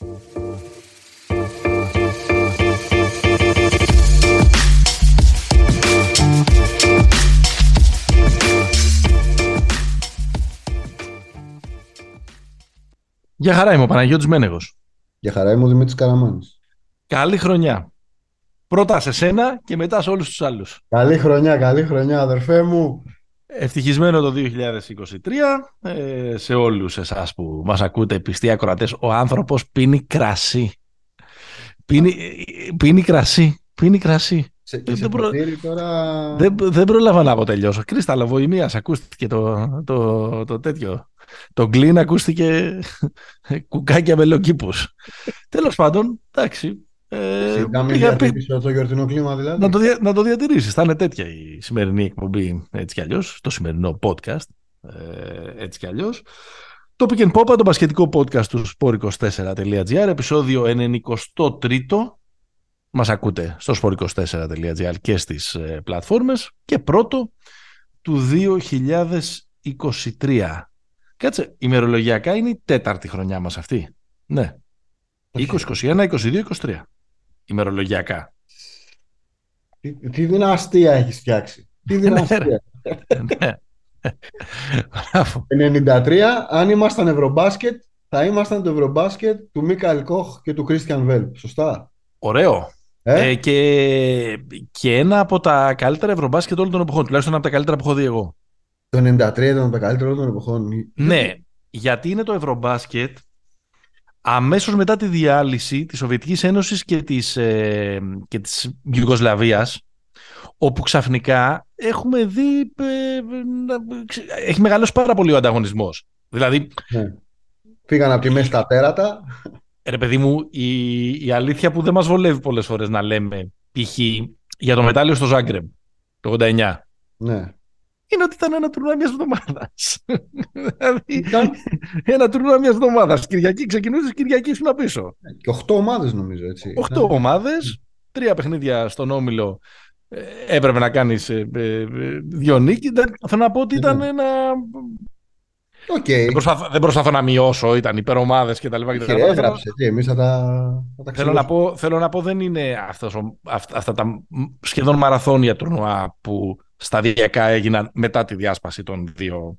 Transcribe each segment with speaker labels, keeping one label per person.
Speaker 1: Για χαρά είμαι ο Παναγιώτης Μένεγος.
Speaker 2: Για χαρά είμαι ο Δημήτρης Καραμάνης.
Speaker 1: Καλή χρονιά. Πρώτα σε σένα και μετά σε όλους τους άλλους.
Speaker 2: Καλή χρονιά, καλή χρονιά αδερφέ μου.
Speaker 1: Ευτυχισμένο το 2023 ε, σε όλους εσάς που μας ακούτε πιστοί ακροατές. Ο άνθρωπος πίνει κρασί. Πίνει, πίνει κρασί. Πίνει κρασί.
Speaker 2: Σε, δεν, προ... τώρα...
Speaker 1: δεν, δεν πρόλαβα να αποτελειώσω. Κρίσταλο βοημίας ακούστηκε το, το, το τέτοιο. Το γκλίν ακούστηκε κουκάκια με λοκύπους. Τέλος πάντων, εντάξει.
Speaker 2: Ε, πήγα, πίσω το γιορτινό κλίμα δηλαδή.
Speaker 1: Να το, να το διατηρήσεις. Θα είναι τέτοια η σημερινή εκπομπή έτσι κι αλλιώς. Το σημερινό podcast ε, έτσι κι αλλιώς. Το Pick and Pop, το πασχετικό podcast του sport24.gr, επεισόδιο 93 μας ακούτε στο sport24.gr και στις ε, πλατφόρμες και πρώτο του 2023. Κάτσε, ημερολογιακά είναι η τέταρτη χρονιά μας αυτή. Ναι. 20, 21, 22, 23. Ημερολογιακά.
Speaker 2: Τι, τι δυναστεία έχεις φτιάξει; Τι ναι, δυναστεία; ναι. 93, αν ήμασταν Ευρωμπάσκετ, θα ήμασταν το Ευρωμπάσκετ του Μίκαλ Κοχ και του Κρίστιαν Βέλ. Σωστά;
Speaker 1: Ωραίο. Ε; Ε, και, και ένα από τα καλύτερα Ευρωμπάσκετ όλων των εποχών. Τουλάχιστον από τα καλύτερα που έχω δει εγώ.
Speaker 2: Το 93 ήταν το καλύτερο των εποχών.
Speaker 1: Ναι, γιατί είναι το Ευρωμπάσκετ αμέσως μετά τη διάλυση της Σοβιετικής Ένωσης και της, ε, και της Ιουγκοσλαβίας όπου ξαφνικά έχουμε δει ε, έχει μεγαλώσει πάρα πολύ ο ανταγωνισμός. Δηλαδή... Ναι.
Speaker 2: Φύγαν από τη μέση τα τέρατα.
Speaker 1: Ρε παιδί μου, η, η αλήθεια που δεν μας βολεύει πολλές φορές να λέμε π.χ. για το μετάλλιο στο Ζάγκρεμ το 89.
Speaker 2: Ναι
Speaker 1: είναι ότι ήταν ένα τουρνουά μιας εβδομάδας. δηλαδή, ένα τουρνουά μιας εβδομάδας. Κυριακή ξεκινούσε, Κυριακή ήσουν πίσω.
Speaker 2: Και οχτώ ομάδες νομίζω έτσι.
Speaker 1: Οχτώ ναι. ομάδες, τρία παιχνίδια στον όμιλο. Ε, έπρεπε να κάνεις ε, ε, δύο νίκη. Θέλω να πω ότι ήταν ναι. ένα.
Speaker 2: Okay.
Speaker 1: Δεν, προσπαθώ, δεν προσπαθώ να μειώσω, ήταν υπερομάδες και τα λοιπά. Και
Speaker 2: τα έγραψε, τι, εμείς θα τα, θα τα
Speaker 1: θέλω, να πω, θέλω να πω δεν είναι αυτός, αυτά τα σχεδόν μαραθώνια τουρνουά που σταδιακά έγιναν μετά τη διάσπαση των δύο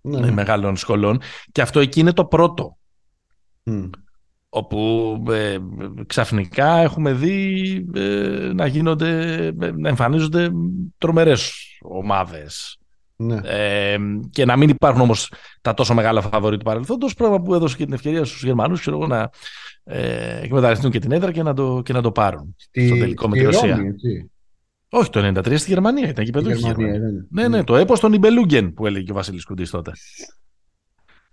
Speaker 1: ναι. μεγάλων σχολών. Και αυτό εκεί είναι το πρώτο. Όπου ε, ξαφνικά έχουμε δει ε, να γίνονται, ε, να εμφανίζονται τρομερές ομάδες.
Speaker 2: Ναι.
Speaker 1: και να μην υπάρχουν όμως τα τόσο μεγάλα φαβορή του παρελθόντος, πράγμα που έδωσε και την ευκαιρία στους Γερμανούς ξέρω, να ε, εκμεταλλευτούν και την έδρα και να το, και να το πάρουν
Speaker 2: στη, στο τελικό με τη Ρωσία.
Speaker 1: Όχι, το 93 στη Γερμανία ήταν εκεί παιδούχη. Ναι, ναι, το έπος των Ιμπελούγκεν που έλεγε και ο Βασίλης Κουντής τότε.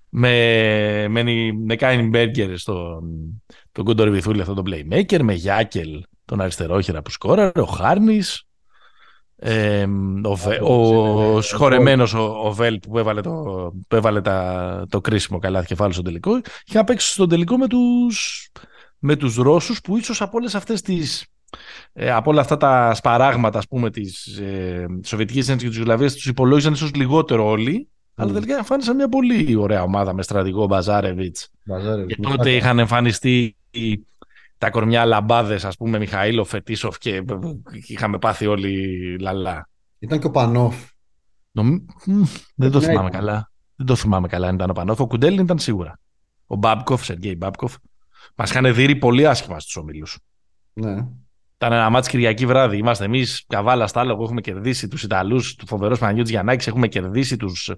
Speaker 1: Με, με, με Κάιν Μπέργκερ στον τον Κούντορ Βιθούλη αυτό το playmaker, με Γιάκελ τον αριστερόχειρα που σκόραρε, ο Χάρνης, ε, ο, Βε, ο σχορεμένος ο, ο Βέλτ που έβαλε, το, που έβαλε τα, το κρίσιμο καλά κεφάλι στον τελικό. Είχα παίξει στον τελικό με τους, με τους Ρώσους που ίσως από όλες αυτές τις ε, από όλα αυτά τα σπαράγματα ας πούμε, της ε, Σοβιετικής Ένωσης και της Ιουλαβίας τους υπολόγισαν ίσως λιγότερο όλοι mm. αλλά τελικά εμφάνισαν μια πολύ ωραία ομάδα με στρατηγό Μπαζάρεβιτς. Και τότε είχαν εμφανιστεί τα κορμιά λαμπάδες ας πούμε Μιχαήλο Φετίσοφ και είχαμε πάθει όλοι λαλά.
Speaker 2: Ήταν και ο Πανόφ.
Speaker 1: Νομ... δεν το θυμάμαι καλά. Δεν το θυμάμαι καλά αν ήταν ο Πανόφ. Ο Κουντέλιν ήταν σίγουρα. Ο Μπάμπκοφ, Σεργέη Μπάμπκοφ. Μας είχαν δει πολύ άσχημα στους ομίλους.
Speaker 2: Ναι
Speaker 1: ήταν ένα μάτι Κυριακή βράδυ. Είμαστε εμείς καβάλα στάλογο. Έχουμε κερδίσει τους Ιταλούς, του φοβερός Παναγιώτης Γιαννάκης. Έχουμε κερδίσει τους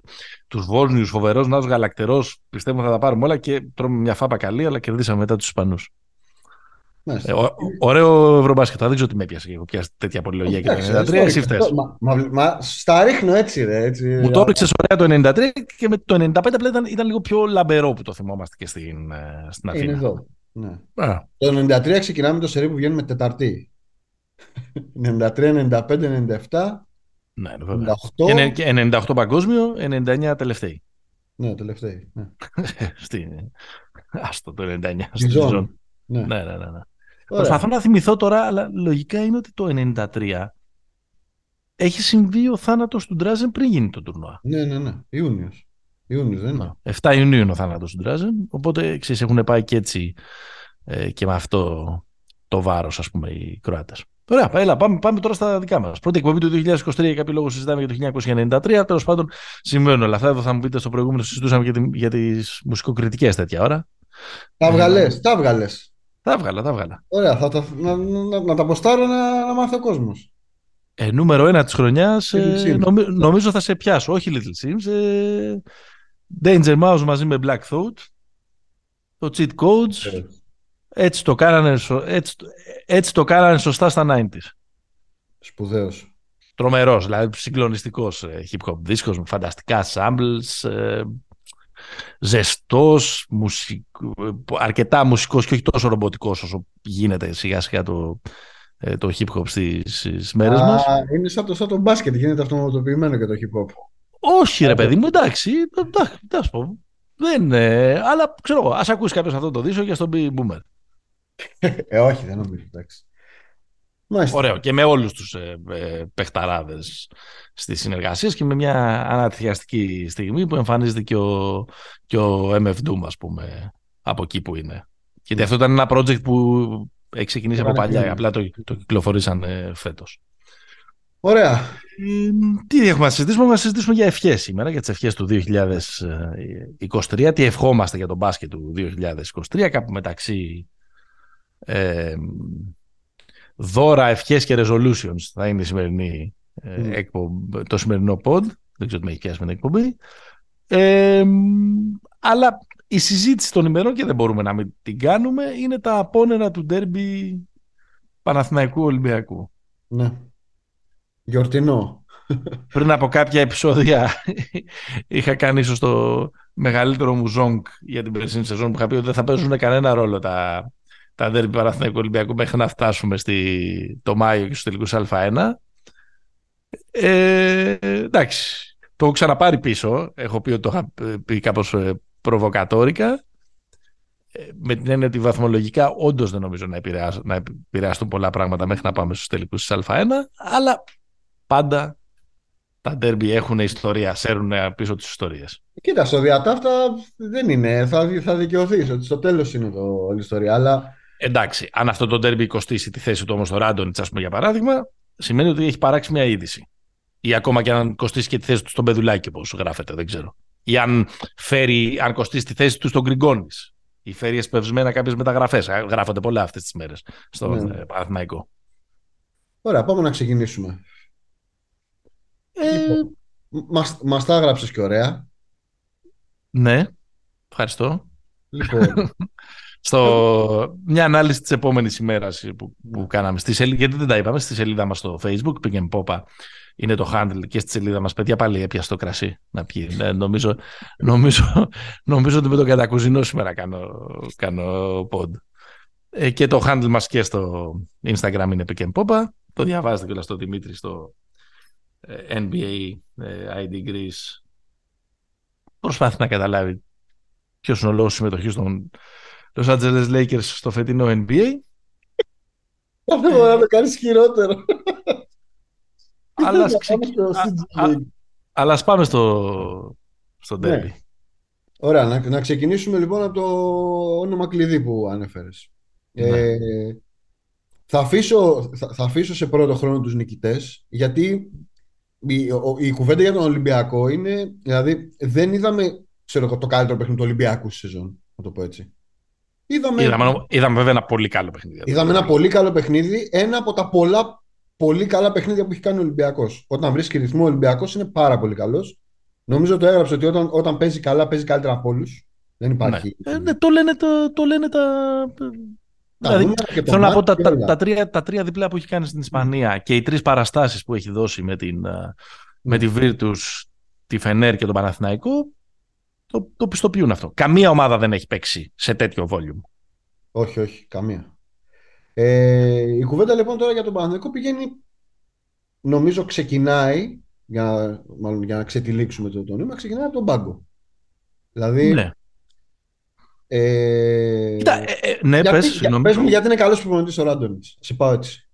Speaker 1: τους Βόσνιους, φοβερός Νάο Γαλακτερός. Πιστεύω θα τα πάρουμε όλα και τρώμε μια φάπα καλή, αλλά κερδίσαμε μετά τους Ισπανούς. Ε, ωραίο ευρωμπάσκετ. Δεν ξέρω τι με έπιασε και έχω πιάσει τέτοια πολυλογία και το 93. Εσύ φταίει.
Speaker 2: Μα, μα, στα ρίχνω έτσι, ρε. Έτσι.
Speaker 1: Μου το έριξε ωραία το 93 και με το 95 πλέον ήταν, ήταν λίγο πιο λαμπερό που το θυμόμαστε και στην, ε, στην Αθήνα.
Speaker 2: Είναι εδώ. Ναι. Το 93 ξεκινάμε το σερί που βγαίνουμε Τεταρτή. 93, 95, 97.
Speaker 1: Ναι, 98. Και 98 παγκόσμιο, 99 τελευταίοι.
Speaker 2: Ναι, τελευταίοι. Ναι.
Speaker 1: Στη... Άστο το 99.
Speaker 2: Στη ζώνη.
Speaker 1: Ναι. ναι, ναι, ναι. ναι. Προσπαθώ να θυμηθώ τώρα, αλλά λογικά είναι ότι το 93 έχει συμβεί ο θάνατος του Ντράζεν πριν γίνει το τουρνουά.
Speaker 2: Ναι, ναι, ναι. Ιούνιος. Ιούνιος, δεν είναι.
Speaker 1: 7 Ιουνίου είναι ο θάνατος του Ντράζεν. Οπότε ξέρεις, έχουν πάει και έτσι ε, και με αυτό το βάρος, ας πούμε, οι Κροάτες. Ωραία, έλα, πάμε, πάμε τώρα στα δικά μας. Πρώτη εκπομπή του 2023 για κάποιο λόγο συζητάμε για το 1993. Τέλος πάντων, συμβαίνουν όλα αυτά. Εδώ θα μου πείτε στο προηγούμενο συζητούσαμε για, τη, για τις μουσικοκριτικές τέτοια ώρα.
Speaker 2: Τα βγαλέ, ε, τα βγαλέ.
Speaker 1: Τα βγάλα, τα βγάλα.
Speaker 2: Ωραία, θα τα, να, να, να τα αποστάρω να, να μάθει ο κόσμος.
Speaker 1: Ε, νούμερο ένα της χρονιάς, ε, νομι, νομίζω θα σε πιάσω. Όχι Little Sims. Ε, Danger Mouse μαζί με Black Thought. Το Cheat Codes. Ε. Έτσι το κάνανε, έτσι, έτσι το κάνανε σωστά στα 90s.
Speaker 2: Σπουδαίος.
Speaker 1: Τρομερός, δηλαδή συγκλονιστικός ε, hip hop δίσκος με φανταστικά samples, ε, ζεστός, αρκετά μουσικός και όχι τόσο ρομποτικός όσο γίνεται σιγά σιγά το, ε, το hip hop στις, μέρες Α, μας.
Speaker 2: Είναι σαν το, σαν το μπάσκετ, γίνεται αυτοματοποιημένο και το hip hop.
Speaker 1: Όχι ρε παιδί μου, εντάξει, εντάξει, πω. Δεν, ε, αλλά ξέρω εγώ, ας ακούσει κάποιος αυτό το δίσο και στον πει boomer.
Speaker 2: Ε, όχι, δεν νομίζω, εντάξει.
Speaker 1: Ωραίο. Και με όλους τους ε, ε, παιχταράδες στις συνεργασίες και με μια ανατριαστική στιγμή που εμφανίζεται και ο, και ο MF Doom, ας πούμε, από εκεί που είναι. Γιατί αυτό ήταν ένα project που έχει ξεκινήσει από παλιά, απλά το, το κυκλοφορήσαν ε, φέτος.
Speaker 2: Ωραία. Ε,
Speaker 1: τι έχουμε να συζητήσουμε, να συζητήσουμε για ευχές σήμερα, για τις ευχές του 2023, τι ευχόμαστε για τον μπάσκετ του 2023, κάπου μεταξύ ε, δώρα, ευχές και resolutions θα είναι η σημερινή, ε, το σημερινό pod. Δεν ξέρω τι με έχει πιάσει με την εκπομπή. Ε, αλλά η συζήτηση των ημερών και δεν μπορούμε να μην την κάνουμε είναι τα απόνερα του ντέρμπι Παναθηναϊκού Ολυμπιακού.
Speaker 2: Ναι. Γιορτινό.
Speaker 1: Πριν από κάποια επεισόδια είχα κάνει ίσως το μεγαλύτερο μου ζόγκ για την περσίνη σεζόν που είχα πει ότι δεν θα παίζουν κανένα ρόλο τα, τα δέρμπι Παναθηναϊκού Ολυμπιακού μέχρι να φτάσουμε στη, το Μάιο και στους τελικούς Α1. Ε, εντάξει, το έχω ξαναπάρει πίσω. Έχω πει ότι το είχα πει κάπως ε, προβοκατόρικα. Ε, με την έννοια ότι βαθμολογικά όντως δεν νομίζω να, επηρεάσουν, να επηρεαστούν πολλά πράγματα μέχρι να πάμε στους τελικούς της Α1, αλλά πάντα τα ντέρμπι έχουν ιστορία, σέρουν πίσω τις ιστορίες.
Speaker 2: Κοίτα, στο διατάφτα δεν είναι. Θα, θα δικαιωθείς ότι στο τέλος είναι το, όλη η ιστορία. Αλλά
Speaker 1: Εντάξει, αν αυτό το ντέρμπι κοστίσει τη θέση του όμως στο Ράντονιτς, ας πούμε για παράδειγμα, σημαίνει ότι έχει παράξει μια είδηση. Ή ακόμα και αν κοστίσει και τη θέση του στον Πεδουλάκη, όπως γράφεται, δεν ξέρω. Ή αν, φέρει, αν κοστίσει τη θέση του στον Γκριγκόνης. Ή φέρει εσπευσμένα κάποιες μεταγραφές. Γράφονται πολλά αυτές τις μέρες στο ναι. Παναθηναϊκό.
Speaker 2: Ωραία, πάμε να ξεκινήσουμε. Ε... Λοιπόν, μας, μας τα έγραψες και ωραία.
Speaker 1: Ναι, ευχαριστώ.
Speaker 2: Λοιπόν,
Speaker 1: στο, μια ανάλυση της επόμενης ημέρας που, που κάναμε στη σελίδα, γιατί δεν τα είπαμε, στη σελίδα μας στο facebook, πήγαινε πόπα, είναι το handle και στη σελίδα μας, παιδιά πάλι έπιασε το κρασί να πιει. Ναι, νομίζω, νομίζω, νομίζω ότι με το κατακουζινό σήμερα κάνω, κάνω pod. Ε, και το handle μας και στο Instagram είναι πήγαινε πόπα, το διαβάζετε και στο Δημήτρη στο ε, NBA ε, ID Greece. Προσπάθει να καταλάβει ποιος είναι ο λόγος συμμετοχής των Los Angeles Lakers στο φετινό NBA.
Speaker 2: Δεν μπορεί να το κάνεις χειρότερο.
Speaker 1: Αλλά, ας πάμε στο, στο derby. Ναι.
Speaker 2: Ωραία, να, να ξεκινήσουμε λοιπόν από το όνομα κλειδί που ανέφερες. Ναι. Ε, θα, αφήσω, θα, θα, αφήσω σε πρώτο χρόνο τους νικητές, γιατί η, η κουβέντα για τον Ολυμπιακό είναι, δηλαδή δεν είδαμε ξέρω, το καλύτερο παιχνίδι του Ολυμπιακού σεζόν, να το πω έτσι.
Speaker 1: Είδαμε... Είδαμε, είδαμε βέβαια ένα πολύ καλό παιχνίδι.
Speaker 2: Είδαμε ένα πολύ καλό παιχνίδι. Ένα από τα πολλά πολύ καλά παιχνίδια που έχει κάνει ο Ολυμπιακός. Όταν βρίσκει ρυθμό, ο Ολυμπιακός είναι πάρα πολύ καλός. Νομίζω το έγραψε ότι όταν, όταν παίζει καλά, παίζει καλύτερα από όλους. Δεν υπάρχει.
Speaker 1: Ναι. Ε, ναι, το, λένε, το, το λένε τα. Δηλαδή, θέλω να πω τα, τα, τα, τρία, τα τρία διπλά που έχει κάνει στην Ισπανία και οι τρεις παραστάσεις που έχει δώσει με, την, με τη Virtus, τη Φενέρ και τον Παναθηναϊκό το, το πιστοποιούν αυτό. Καμία ομάδα δεν έχει παίξει σε τέτοιο volume.
Speaker 2: Όχι, όχι, καμία. Ε, η κουβέντα λοιπόν τώρα για τον Παναθηναϊκό πηγαίνει, νομίζω ξεκινάει, για, μάλλον για να ξετυλίξουμε το, το νόημα, ξεκινάει από τον πάγκο. Δηλαδή,
Speaker 1: ναι.
Speaker 2: Ε,
Speaker 1: Κοίτα, ε, ε, ναι, γιατί, πες,
Speaker 2: για, νομίζω... πες μου γιατί είναι καλός προπονητής ο Ράντονιτς. Σε πάω έτσι.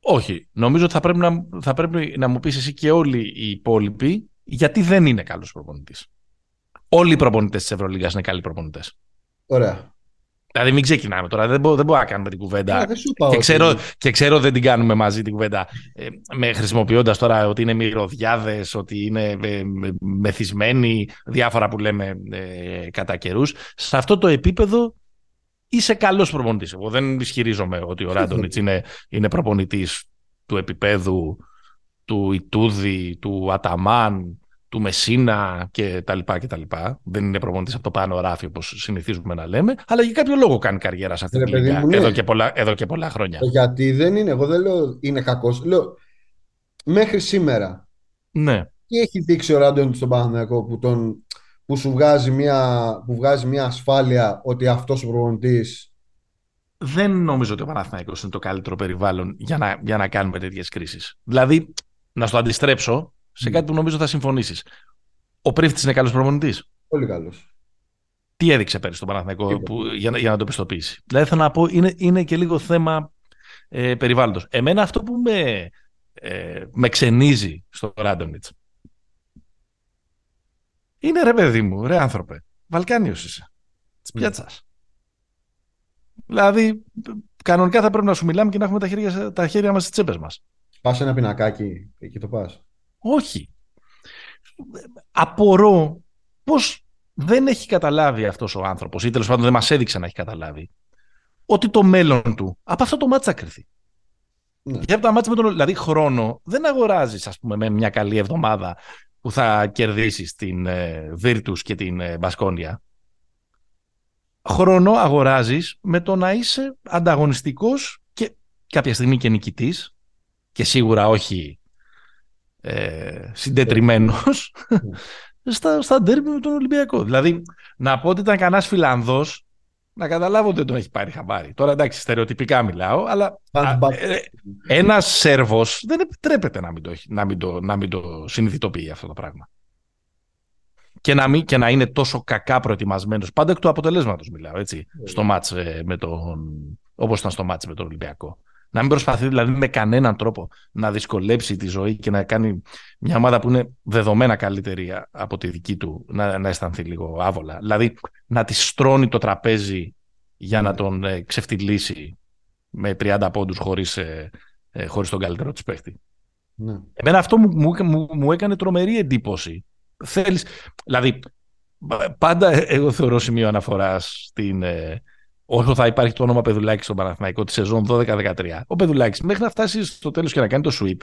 Speaker 1: Όχι. Νομίζω ότι θα πρέπει να, θα πρέπει να μου πεις εσύ και όλοι οι υπόλοιποι γιατί δεν είναι καλός προπονητής. Όλοι οι προπονητές της Ευρωλίγα είναι καλοί προπονητές.
Speaker 2: Ωραία.
Speaker 1: Δηλαδή, μην ξεκινάμε τώρα. Δεν, μπο, δεν μπορούμε να κάνουμε την κουβέντα.
Speaker 2: Α, δεν σου είπα
Speaker 1: και,
Speaker 2: ότι-
Speaker 1: ξέρω, και ξέρω δεν την κάνουμε μαζί την κουβέντα. Ε, με, χρησιμοποιώντας τώρα ότι είναι μυρωδιάδες, ότι είναι ε, με- μεθυσμένοι, διάφορα που λέμε ε, κατά καιρούς. Σε αυτό το επίπεδο είσαι καλός προπονητής. Εγώ δεν ισχυρίζομαι ότι ο Ράντονιτς είναι, είναι προπονητής του επίπεδου του Ιτούδη, του Αταμάν, του Μεσίνα και τα λοιπά και τα λοιπά. Δεν είναι προπονητής από το πάνω ράφι όπως συνηθίζουμε να λέμε, αλλά για κάποιο λόγο κάνει καριέρα σε αυτή
Speaker 2: Ρε
Speaker 1: τη
Speaker 2: παιδί
Speaker 1: λίγα
Speaker 2: μου, ναι.
Speaker 1: εδώ, και πολλά, εδώ και πολλά χρόνια.
Speaker 2: Γιατί δεν είναι, εγώ δεν λέω είναι κακός. Λέω, μέχρι σήμερα,
Speaker 1: Ναι.
Speaker 2: τι έχει δείξει ο Ράντον στον Παναθηναϊκό που, τον, που σου βγάζει μια, που βγάζει μια ασφάλεια ότι αυτός ο προπονητής
Speaker 1: Δεν νομίζω ότι ο Παναθηναϊκός είναι το καλύτερο περιβάλλον για να, για να κάνουμε τέτοιες κρίσεις. Δηλαδή, να στο αντιστρέψω σε
Speaker 2: Mm.
Speaker 1: κάτι που νομίζω θα συμφωνήσεις. Ο Πρίφτης είναι καλός προπονητής.
Speaker 2: πολύ καλός.
Speaker 1: Τι έδειξε πέρυσι στον Παναθηναϊκό
Speaker 2: Τίποτα.
Speaker 1: που, για, να- για να το πιστοποιήσει; Δηλαδή, θέλω να πω, είναι, είναι και λίγο θέμα ε, περιβάλλοντος. Εμένα αυτό που με, ε, με ξενίζει στο Ράντονιτς είναι ρε παιδί μου, ρε άνθρωπε, Βαλκάνιος είσαι, της
Speaker 2: Mm.
Speaker 1: πιάτσας. Δηλαδή, κανονικά θα πρέπει να σου μιλάμε και να έχουμε τα χέρια, τα χέρια μας στις τσέπες μας.
Speaker 2: Πας ένα πινακάκι, εκεί το πας.
Speaker 1: Όχι. Απορώ πώς δεν έχει καταλάβει αυτός ο άνθρωπος ή τέλος πάντων δεν μας έδειξε να έχει καταλάβει ότι το μέλλον του από αυτό το μάτς θα κρυθεί.
Speaker 2: Ναι.
Speaker 1: Για από τα μάτς με τον δηλαδή χρόνο δεν αγοράζεις ας πούμε με μια καλή εβδομάδα που θα κερδίσεις την ε, Virtus και την ε, Μπασκόνια. Χρόνο αγοράζεις με το να είσαι ανταγωνιστικός και κάποια στιγμή και νικητής και σίγουρα όχι ε, συντετριμένος στα, στα ντέρμπι με τον Ολυμπιακό. Δηλαδή, να πω ότι ήταν κανένα Φιλανδός, να καταλάβω ότι δεν τον έχει πάρει χαμπάρι. Τώρα εντάξει, στερεοτυπικά μιλάω, αλλά
Speaker 2: Fans back.
Speaker 1: ένας Σέρβος δεν επιτρέπεται να μην, το, έχει- να, μην το, να μην το συνειδητοποιεί αυτό το πράγμα. Και να, μην, και να είναι τόσο κακά προετοιμασμένος. Πάντα εκ του αποτελέσματος μιλάω, έτσι. Στο μάτς ε, με τον. Όπως ήταν στο μάτς με τον Ολυμπιακό. Να μην προσπαθεί δηλαδή με κανέναν τρόπο να δυσκολέψει τη ζωή και να κάνει μια ομάδα που είναι δεδομένα καλύτερη από τη δική του να, να αισθανθεί λίγο άβολα. Δηλαδή να τη στρώνει το τραπέζι για να
Speaker 2: Ναι.
Speaker 1: τον ε, ξεφτυλίσει με 30 πόντους χωρίς, ε, ε, χωρίς τον καλύτερο της παίχτη.
Speaker 2: Ναι.
Speaker 1: Εμένα αυτό μου, μου, μου, μου έκανε τρομερή εντύπωση. Θέλεις, δηλαδή, πα- πάντα ε, εγώ θεωρώ σημείο αναφοράς στην, ε, όσο θα υπάρχει το όνομα Πεδουλάκης στον Παναθηναϊκό τη σεζόν 12-13. Ο Πεδουλάκης μέχρι να φτάσει στο τέλος και να κάνει το sweep,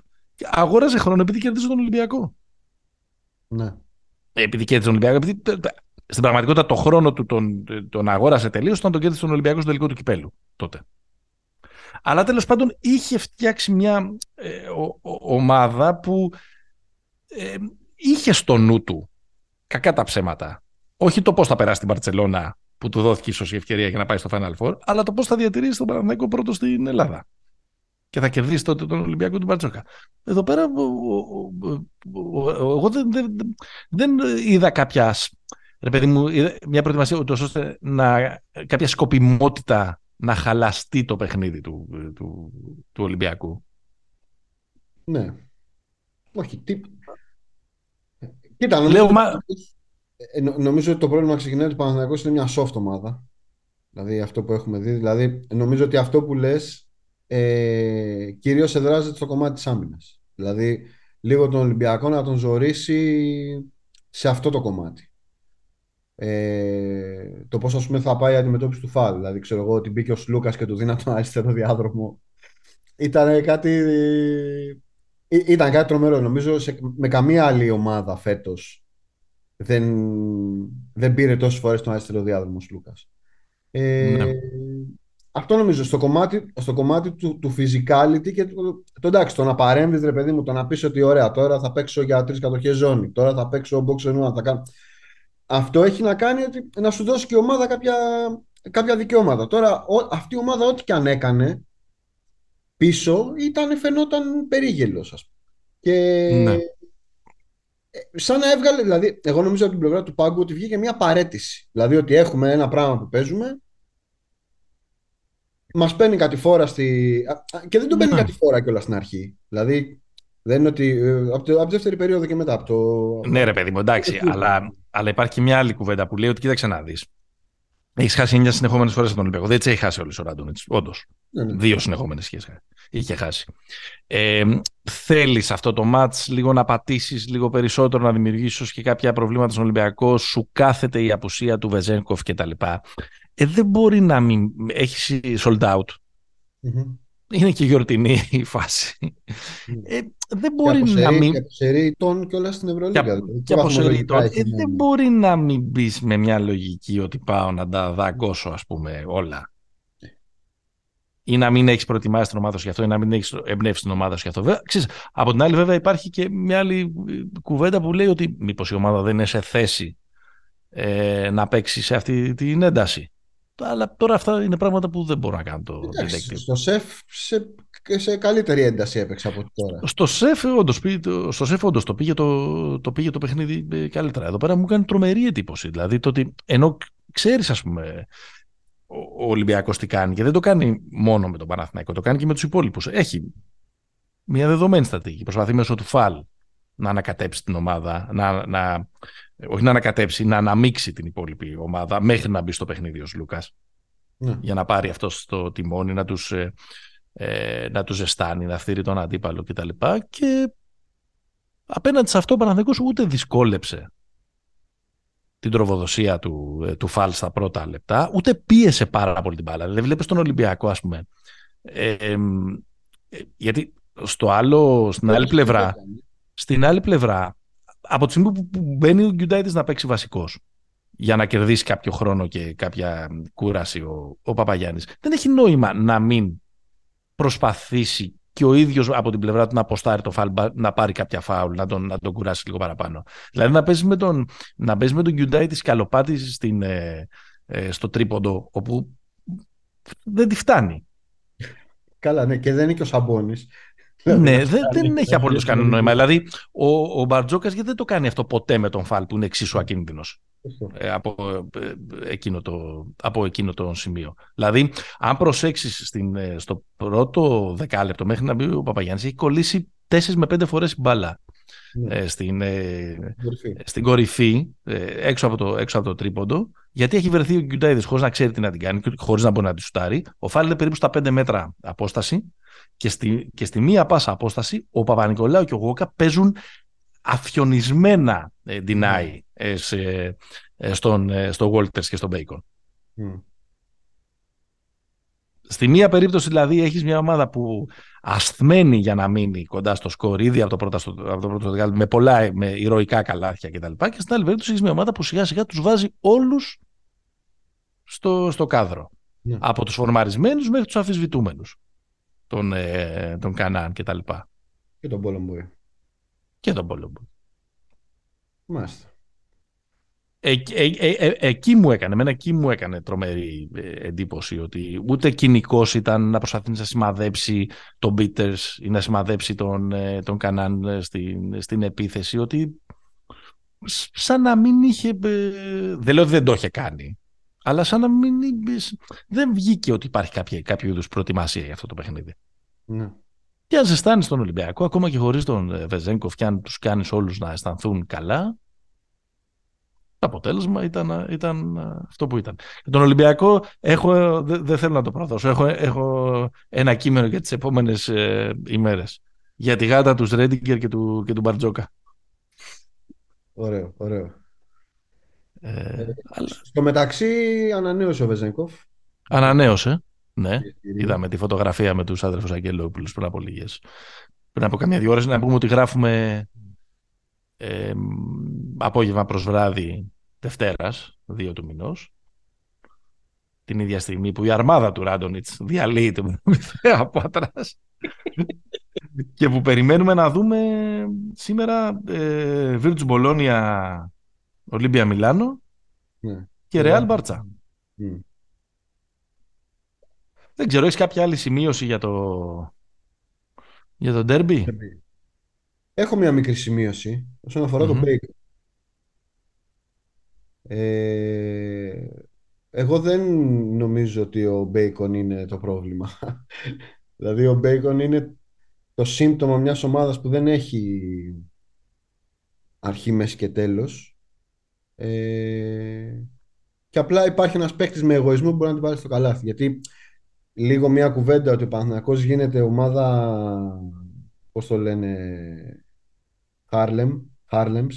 Speaker 1: αγόραζε χρόνο επειδή κερδίζει τον Ολυμπιακό.
Speaker 2: Ναι.
Speaker 1: Ε, Επειδή κέρδισε τον Ολυμπιακό, επειδή τε- τε- στην πραγματικότητα το χρόνο του τον, τον αγόρασε τελείως όταν τον κέρδισε τον Ολυμπιακό στο τελικό του κυπέλου τότε. Αλλά τέλος πάντων είχε φτιάξει μια ε, ο- ο- ομάδα που ε, είχε στο νου του κακά τα ψέματα. Όχι το πώς θα περάσει την Παρτσελώνα που του δόθηκε ίσως η ευκαιρία για να πάει στο Final Four, αλλά το πώς θα διατηρήσει τον Παναθηναϊκό πρώτο στην Ελλάδα. Και θα κερδίσει τότε τον Ολυμπιακό του Μπαρτζόκα. Εδώ πέρα ο- ο- ο- ο- ο- εγώ δεν, δεν, δεν είδα κάποιας, σ- ρε παιδί μου, είδα μια προετοιμασία ούτως ώστε να, κάποια σκοπιμότητα να χαλαστεί το παιχνίδι του, του, του Ολυμπιακού.
Speaker 2: Ναι. Όχι. Τι... Κοίτα, νομίζω,
Speaker 1: Λέω, μα,
Speaker 2: ε, νο- νομίζω ότι το πρόβλημα ξεκινάει ότι ο Παναθηναϊκός είναι μια soft ομάδα. Δηλαδή αυτό που έχουμε δει. Δηλαδή νομίζω ότι αυτό που λες ε, κυρίως εδράζεται στο κομμάτι της άμυνας. Δηλαδή λίγο τον Ολυμπιακό να τον ζωρίσει σε αυτό το κομμάτι. Ε, το πώς ας πούμε θα πάει η αντιμετώπιση του φάλ. Δηλαδή ξέρω εγώ ότι μπήκε ο Σλούκας και του δίνα τον αριστερό διάδρομο. Ήταν κάτι Ή- Ήταν κάτι τρομερό. Νομίζω σε, με καμία άλλη ομάδα φέτος δεν, δεν πήρε τόσες φορές τον αριστερό διάδρομο ο Λούκας. Ε,
Speaker 1: Ναι.
Speaker 2: Αυτό νομίζω στο κομμάτι, στο κομμάτι του, του physicality και το, το εντάξει, το να παρέμβεις ρε παιδί μου, το να πεις ότι ωραία, τώρα θα παίξω για τρεις κατοχές ζώνη, τώρα θα παίξω box and one, θα κάνω... Αυτό έχει να κάνει ότι να σου δώσει και η ομάδα κάποια, κάποια δικαιώματα. Τώρα ο- αυτή η ομάδα ό,τι και αν έκανε πίσω ήταν, φαινόταν περίγελος ας πούμε. Και
Speaker 1: Ναι.
Speaker 2: Ε, σαν να έβγαλε, δηλαδή, εγώ νομίζω από την πλευρά του Πάγκου ότι βγήκε μια παρέτηση. Δηλαδή ότι έχουμε ένα πράγμα που παίζουμε, μας παίρνει κατηφόρα στη... α, α, και δεν τον παίρνει
Speaker 1: Ναι.
Speaker 2: κατηφόρα κιόλας στην αρχή. Δηλαδή, Δεν είναι ότι. ε, Από, το, από τη δεύτερη περίοδο και μετά. Από το...
Speaker 1: Ναι, ρε παιδί μου, εντάξει. αλλά, αλλά υπάρχει και μια άλλη κουβέντα που λέει ότι κοίταξε να δεις. Έχεις χάσει 9 συνεχόμενες φορές τον Ολυμπιακό. Δεν τις έχει χάσει όλες ο Ράντονιτς. Όντως.
Speaker 2: Ναι, ναι.
Speaker 1: Δύο συνεχόμενες είχες χάσει. Ε, Θέλεις αυτό το ματ λίγο να πατήσεις λίγο περισσότερο, να δημιουργήσεις και κάποια προβλήματα στον Ολυμπιακό. Σου κάθεται η απουσία του Βεζένκοφ κτλ. Ε, δεν μπορεί να μην. Έχεις sold out.
Speaker 2: Μμμ.
Speaker 1: Είναι και γιορτινή η φάση. Ε, δεν μπορεί
Speaker 2: και
Speaker 1: να
Speaker 2: αποσερεί-
Speaker 1: μην.
Speaker 2: Και αποσερεί τον και όλα στην Ευρωλίγα.
Speaker 1: Και,
Speaker 2: δηλαδή.
Speaker 1: και αποσερεί
Speaker 2: βαθμολογικά
Speaker 1: τον.
Speaker 2: έχει
Speaker 1: Ε,
Speaker 2: μείνει.
Speaker 1: δεν μπορεί να μην μπει με μια λογική ότι πάω να τα δαγκώσω, ας πούμε, όλα. Ή να μην έχεις προετοιμάσει την ομάδα σου γι' αυτό, ή να μην έχεις εμπνεύσεις την ομάδα σου γι' αυτό. Βέβαια, ξέρεις, από την άλλη, βέβαια, υπάρχει και μια άλλη ε, κουβέντα που λέει ότι μήπως η ομάδα δεν είναι σε θέση ε, να παίξει σε αυτή την ένταση. Αλλά τώρα αυτά είναι πράγματα που δεν μπορώ να κάνω το
Speaker 2: Εντάξει,
Speaker 1: detective.
Speaker 2: στο σεφ σε, και σε καλύτερη ένταση έπαιξε από τώρα.
Speaker 1: Στο σεφ, όντως, πήγε- το- στο σεφ όντως το πήγε το, το πήγε το παιχνίδι ε, καλύτερα. Εδώ πέρα μου κάνει τρομερή εντύπωση. Δηλαδή το ότι ενώ ξέρεις ας πούμε ο, ο Ολυμπιακός τι κάνει και δεν το κάνει μόνο με τον Παναθηναϊκό, το κάνει και με τους υπόλοιπους. Έχει μια δεδομένη στρατηγική. Προσπαθεί μέσω του φαλ να ανακατέψει την ομάδα, να, να, όχι να ανακατέψει, να αναμίξει την υπόλοιπη ομάδα μέχρι να μπει στο παιχνίδι ο Λούκας
Speaker 2: Ναι.
Speaker 1: για να πάρει αυτό στο τιμόνι, να τους, ε, ε, να τους ζεστάνει, να φτύρει τον αντίπαλο κτλ. Και απέναντι σε αυτό ο Παναθηναϊκός ούτε δυσκόλεψε την τροβοδοσία του, ε, του Φαλ στα πρώτα λεπτά, ούτε πίεσε πάρα πολύ την μπάλα. Δηλαδή βλέπεις τον Ολυμπιακό ας πούμε. Ε, εμ, ε, γιατί στο άλλο, στην άλλη πλευρά, στην άλλη πλευρά, από τη στιγμή που, που μπαίνει ο Γκιουντάιτης να παίξει βασικός για να κερδίσει κάποιο χρόνο και κάποια κούραση ο, ο Παπαγιάννης, δεν έχει νόημα να μην προσπαθήσει και ο ίδιος από την πλευρά του να αποστάρει το φάουλ, να πάρει κάποια φάουλ, να τον, να τον κουράσει λίγο παραπάνω. Δηλαδή να παίζεις με τον, να παίζεις με τον Γκιουντάιτη σκαλοπάτη στην, ε, ε, στο τρίποντο, όπου δεν τη φτάνει.
Speaker 2: Καλά, ναι, και δεν είναι και ο Σαμπόνι.
Speaker 1: Ναι, δεν, δεν έχει απολύτως κανένα νόημα. Δηλαδή, ο, ο Μπαρτζόκας γιατί δεν το κάνει αυτό ποτέ με τον Φαλ που είναι εξίσου ακίνδυνος ε, από, ε, εκείνο το, από εκείνο το σημείο. Δηλαδή, αν προσέξεις στην, ε, στο πρώτο δεκάλεπτο μέχρι να μπει ο Παπαγιάννης έχει κολλήσει 4 με 5 φορές η μπάλα
Speaker 2: Ναι.
Speaker 1: ε, στην, ε, στην κορυφή, ε, έξω, από το, έξω από το τρίποντο, γιατί έχει βρεθεί ο Γκιουντάιδης χωρίς να ξέρει τι να την κάνει και χωρίς να μπορεί να τη σουτάρει. Ο Φάλ είναι περίπου στα 5 μέτρα απόσταση και στη, και στη μία πάσα απόσταση ο Παπα-Νικολάου και ο Γουόκα παίζουν αφιονισμένα ε, deny ε, σε, ε, στον, ε, στο Walters και στον Bacon.
Speaker 2: Μμ.
Speaker 1: Στη μία περίπτωση δηλαδή έχεις μια ομάδα που ασθμένει για να μείνει κοντά στο σκορ ήδη από το πρώτο, στο, από το πρώτο δεκάλεπτο με πολλά με ηρωικά καλάθια κτλ. Και, και στην άλλη περίπτωση έχεις μια ομάδα που σιγά σιγά τους βάζει όλους στο, στο κάδρο.
Speaker 2: Ναι.
Speaker 1: Από τους φορμαρισμένους μέχρι τους αφισβητούμενους. Τον, ε, τον Κανάν κτλ.
Speaker 2: Και τον Πόλεμποy.
Speaker 1: Και τον Πόλεμπο.
Speaker 2: Μάλιστα.
Speaker 1: Ε, ε, ε, ε, εκεί μου έκανε, εμένα εκεί μου έκανε τρομερή ε, εντύπωση ότι ούτε κοινικός ήταν να προσπαθεί να σημαδέψει τον Πίτερς ή να σημαδέψει τον, ε, τον Κανάν ε, στην, στην επίθεση ότι σ- σαν να μην είχε ε, δεν λέω ότι δεν το είχε κάνει αλλά σαν να μην είχε- δεν βγήκε ότι υπάρχει κάποια, κάποιο είδους προετοιμασία για αυτό το παιχνίδι
Speaker 2: Ναι.
Speaker 1: και αν ζεστάνεις τον Ολυμπιακό, ακόμα και χωρίς τον ε, Βεζέγκοφ, και αν τους κάνεις όλους να αισθανθούν καλά, το αποτέλεσμα ήταν, ήταν ε, αυτό που ήταν. Για τον Ολυμπιακό, έχω, ε, δεν δεν θέλω να το προδώσω. Έχω, έχω ένα κείμενο για τις επόμενες ε, ημέρες. Για τη γάτα του Ρέντιγκερ και του, και του Μπαρτζόκα.
Speaker 2: Ωραίο, ωραίο.
Speaker 1: Ε, αλλά
Speaker 2: Στο μεταξύ ανανέωσε ο Βεζέγκοφ.
Speaker 1: ανανέωσε. Ναι. Είδαμε τη φωτογραφία με τους άδερφους Αγγελόπουλους πριν από λίγες. Πριν από καμιά δύο ώρες να πούμε ότι γράφουμε ε, απόγευμα προς βράδυ Δευτέρας, 2 του μηνός. Την ίδια στιγμή που η αρμάδα του Ράντονιτς διαλύει τον Μηθέα Πάτρας και που περιμένουμε να δούμε σήμερα ε, Virtus Bologna Ολύμπια Μιλάνο
Speaker 2: Ναι.
Speaker 1: και Real Μπάρτσα.
Speaker 2: Μμ.
Speaker 1: Δεν ξέρω, έχεις κάποια άλλη σημείωση για το, για το ντέρμπι;
Speaker 2: Έχω μια μικρή σημείωση όσον αφορά
Speaker 1: Μμμ.
Speaker 2: το Bacon. Ε, εγώ δεν νομίζω ότι ο Bacon είναι το πρόβλημα. δηλαδή ο Bacon είναι το σύμπτωμα μιας ομάδας που δεν έχει αρχή, μέση και τέλος ε, και απλά υπάρχει ένας παίκτης με εγωισμό που μπορεί να την βάλει στο καλάθι γιατί λίγο μια κουβέντα ότι ο Παναθηναϊκός γίνεται ομάδα πώς το λένε Harlem, Harlems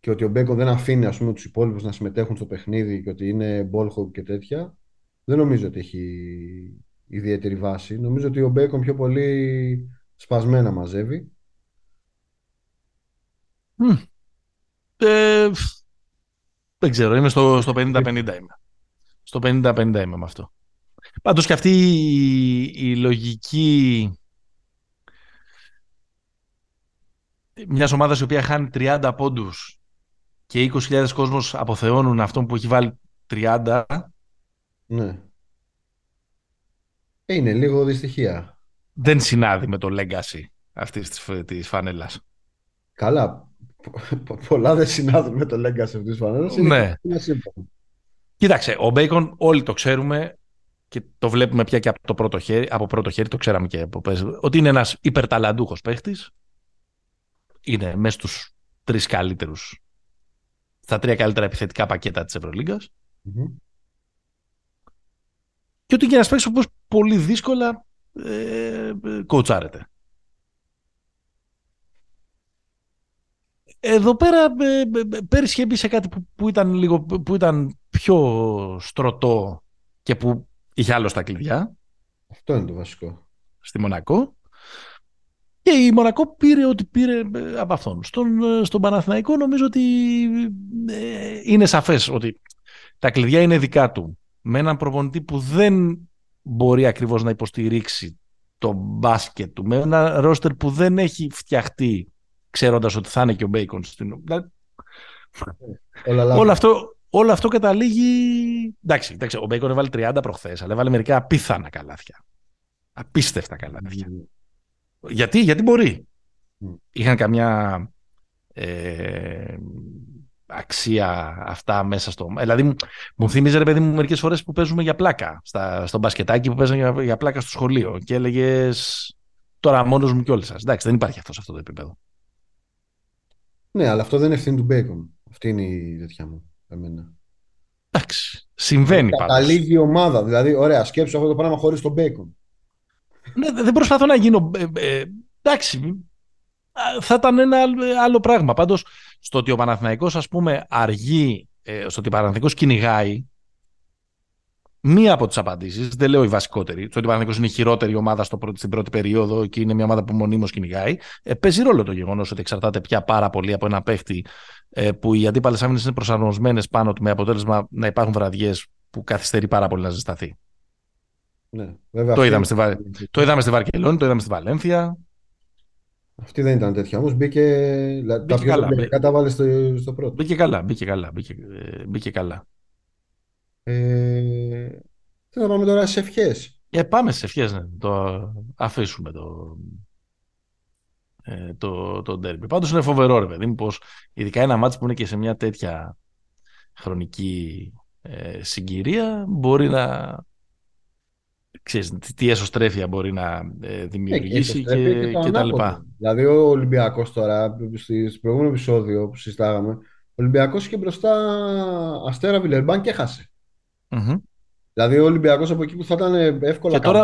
Speaker 2: και ότι ο Μπέκο δεν αφήνει ας πούμε τους υπόλοιπους να συμμετέχουν στο παιχνίδι και ότι είναι ball και τέτοια δεν νομίζω ότι έχει ιδιαίτερη βάση. Νομίζω ότι ο Μπέικον πιο πολύ σπασμένα μαζεύει.
Speaker 1: Ε, δεν ξέρω, είμαι στο, στο 50-50 είμαι. Στο 50-50 είμαι με αυτό. Πάντως και αυτή η, η λογική μιας ομάδας η οποία χάνει 30 πόντους και 20.000 κόσμος αποθεώνουν αυτόν που έχει βάλει 30
Speaker 2: ναι. Ε, είναι λίγο δυστυχία.
Speaker 1: Δεν συνάδει με το legacy αυτής της, της φανέλας.
Speaker 2: Καλά. Πολλά δεν συνάδουν με το legacy αυτής της φανέλας.
Speaker 1: Ναι. Κοίταξε, ο Μπέικον όλοι το ξέρουμε και το βλέπουμε πια και από, το πρώτο χέρι, από πρώτο χέρι, το ξέραμε και από πες, ότι είναι ένας υπερταλαντούχος παίχτης. Είναι μέσα στους τρεις καλύτερους, στα τρία καλύτερα επιθετικά πακέτα της ευρωλιγκας και ότι και ένας παίκτης όπως πολύ δύσκολα ε, κοουτσάρεται. Εδώ πέρα ε, ε, πέρυσι είχε μπει σε κάτι που, που, ήταν λίγο, που ήταν πιο στρωτό και που είχε άλλο στα κλειδιά.
Speaker 2: Αυτό είναι το βασικό.
Speaker 1: Στη Μονακό. Και η Μονακό πήρε ό,τι πήρε ε, από αυτόν. Στον, στον Παναθηναϊκό νομίζω ότι είναι σαφές ότι τα κλειδιά είναι δικά του με έναν προπονητή που δεν μπορεί ακριβώς να υποστηρίξει το μπάσκετ του, με ένα ρόστερ που δεν έχει φτιαχτεί ξέροντας ότι θα είναι και ο Μπέικον στην... όλο, αυτό, όλο αυτό καταλήγει... Εντάξει, εντάξει ο Μπέικον έβαλε 30 προχθές, αλλά έβαλε μερικά απίθανα καλάθια. Απίστευτα καλάθια. Mm. Γιατί, γιατί μπορεί. Mm. Είχαν καμιά ε, αξία αυτά μέσα στο. Δηλαδή, μου θύμιζε ρε παιδί μου μερικές φορές που παίζουμε για πλάκα. Στα, στο μπασκετάκι που παίζαμε για, για πλάκα στο σχολείο. Και έλεγες τώρα μόνος μου και όλοι σας. Εντάξει, δεν υπάρχει αυτός σε αυτό το επίπεδο.
Speaker 2: Ναι, αλλά αυτό δεν είναι ευθύνη του Μπέικον. Αυτή είναι η τέτοια μου. Εμένα.
Speaker 1: Εντάξει. Συμβαίνει πάντως.
Speaker 2: Καταλήγει η ομάδα. Δηλαδή, ωραία, σκέψου αυτό το πράγμα χωρίς τον Μπέικον.
Speaker 1: Ναι, δεν προσπαθώ να γίνω. Ε, ε, εντάξει, θα ήταν ένα άλλο πράγμα. Πάντως, στο ότι ο Παναθηναϊκός ας πούμε αργεί, ε, στο ότι ο Παναθηναϊκός κυνηγάει, μία από τις απαντήσεις, δεν λέω η βασικότερη, στο ότι ο Παναθηναϊκός είναι η χειρότερη ομάδα στο πρώτη, στην πρώτη περίοδο και είναι μια ομάδα που μονίμως κυνηγάει, ε, παίζει ρόλο το γεγονός ότι εξαρτάται πια πάρα πολύ από ένα παίχτη ε, που οι αντίπαλες άμυνες είναι προσαρμοσμένες πάνω του με αποτέλεσμα να υπάρχουν βραδιές που καθυστερεί πάρα πολύ να ζεσταθεί.
Speaker 2: Ναι, βέβαια
Speaker 1: το, είδαμε στη, το είδαμε στη Βαρκελόνη, το είδαμε στη Βαλένθια.
Speaker 2: Αυτή δεν ήταν τέτοια όμως. Μπήκε. μπήκε τα πιο καλά. Μπήκε, τα βάλε στο, στο πρώτο.
Speaker 1: Μπήκε καλά. Μπήκε καλά. Μπήκε, ε, μπήκε καλά.
Speaker 2: Ε, τι να πάμε τώρα σε ευχές;
Speaker 1: Ε, πάμε σε ευχές. Ναι. Το αφήσουμε το, ε, το, το ντέρμπι. Πάντως είναι φοβερό ρε παιδί πως ειδικά ένα μάτς που είναι και σε μια τέτοια χρονική ε, συγκυρία μπορεί να ξέρεις, τι εσωστρέφεια μπορεί να ε, δημιουργήσει και, και, και, τα λοιπά.
Speaker 2: Δηλαδή ο Ολυμπιακός τώρα, στο προηγούμενο επεισόδιο που συζητάγαμε, ο Ολυμπιακός είχε μπροστά Αστέρα Βιλερμπάν και χασε Δηλαδή ο Ολυμπιακός από εκεί που θα ήταν εύκολα
Speaker 1: και τώρα...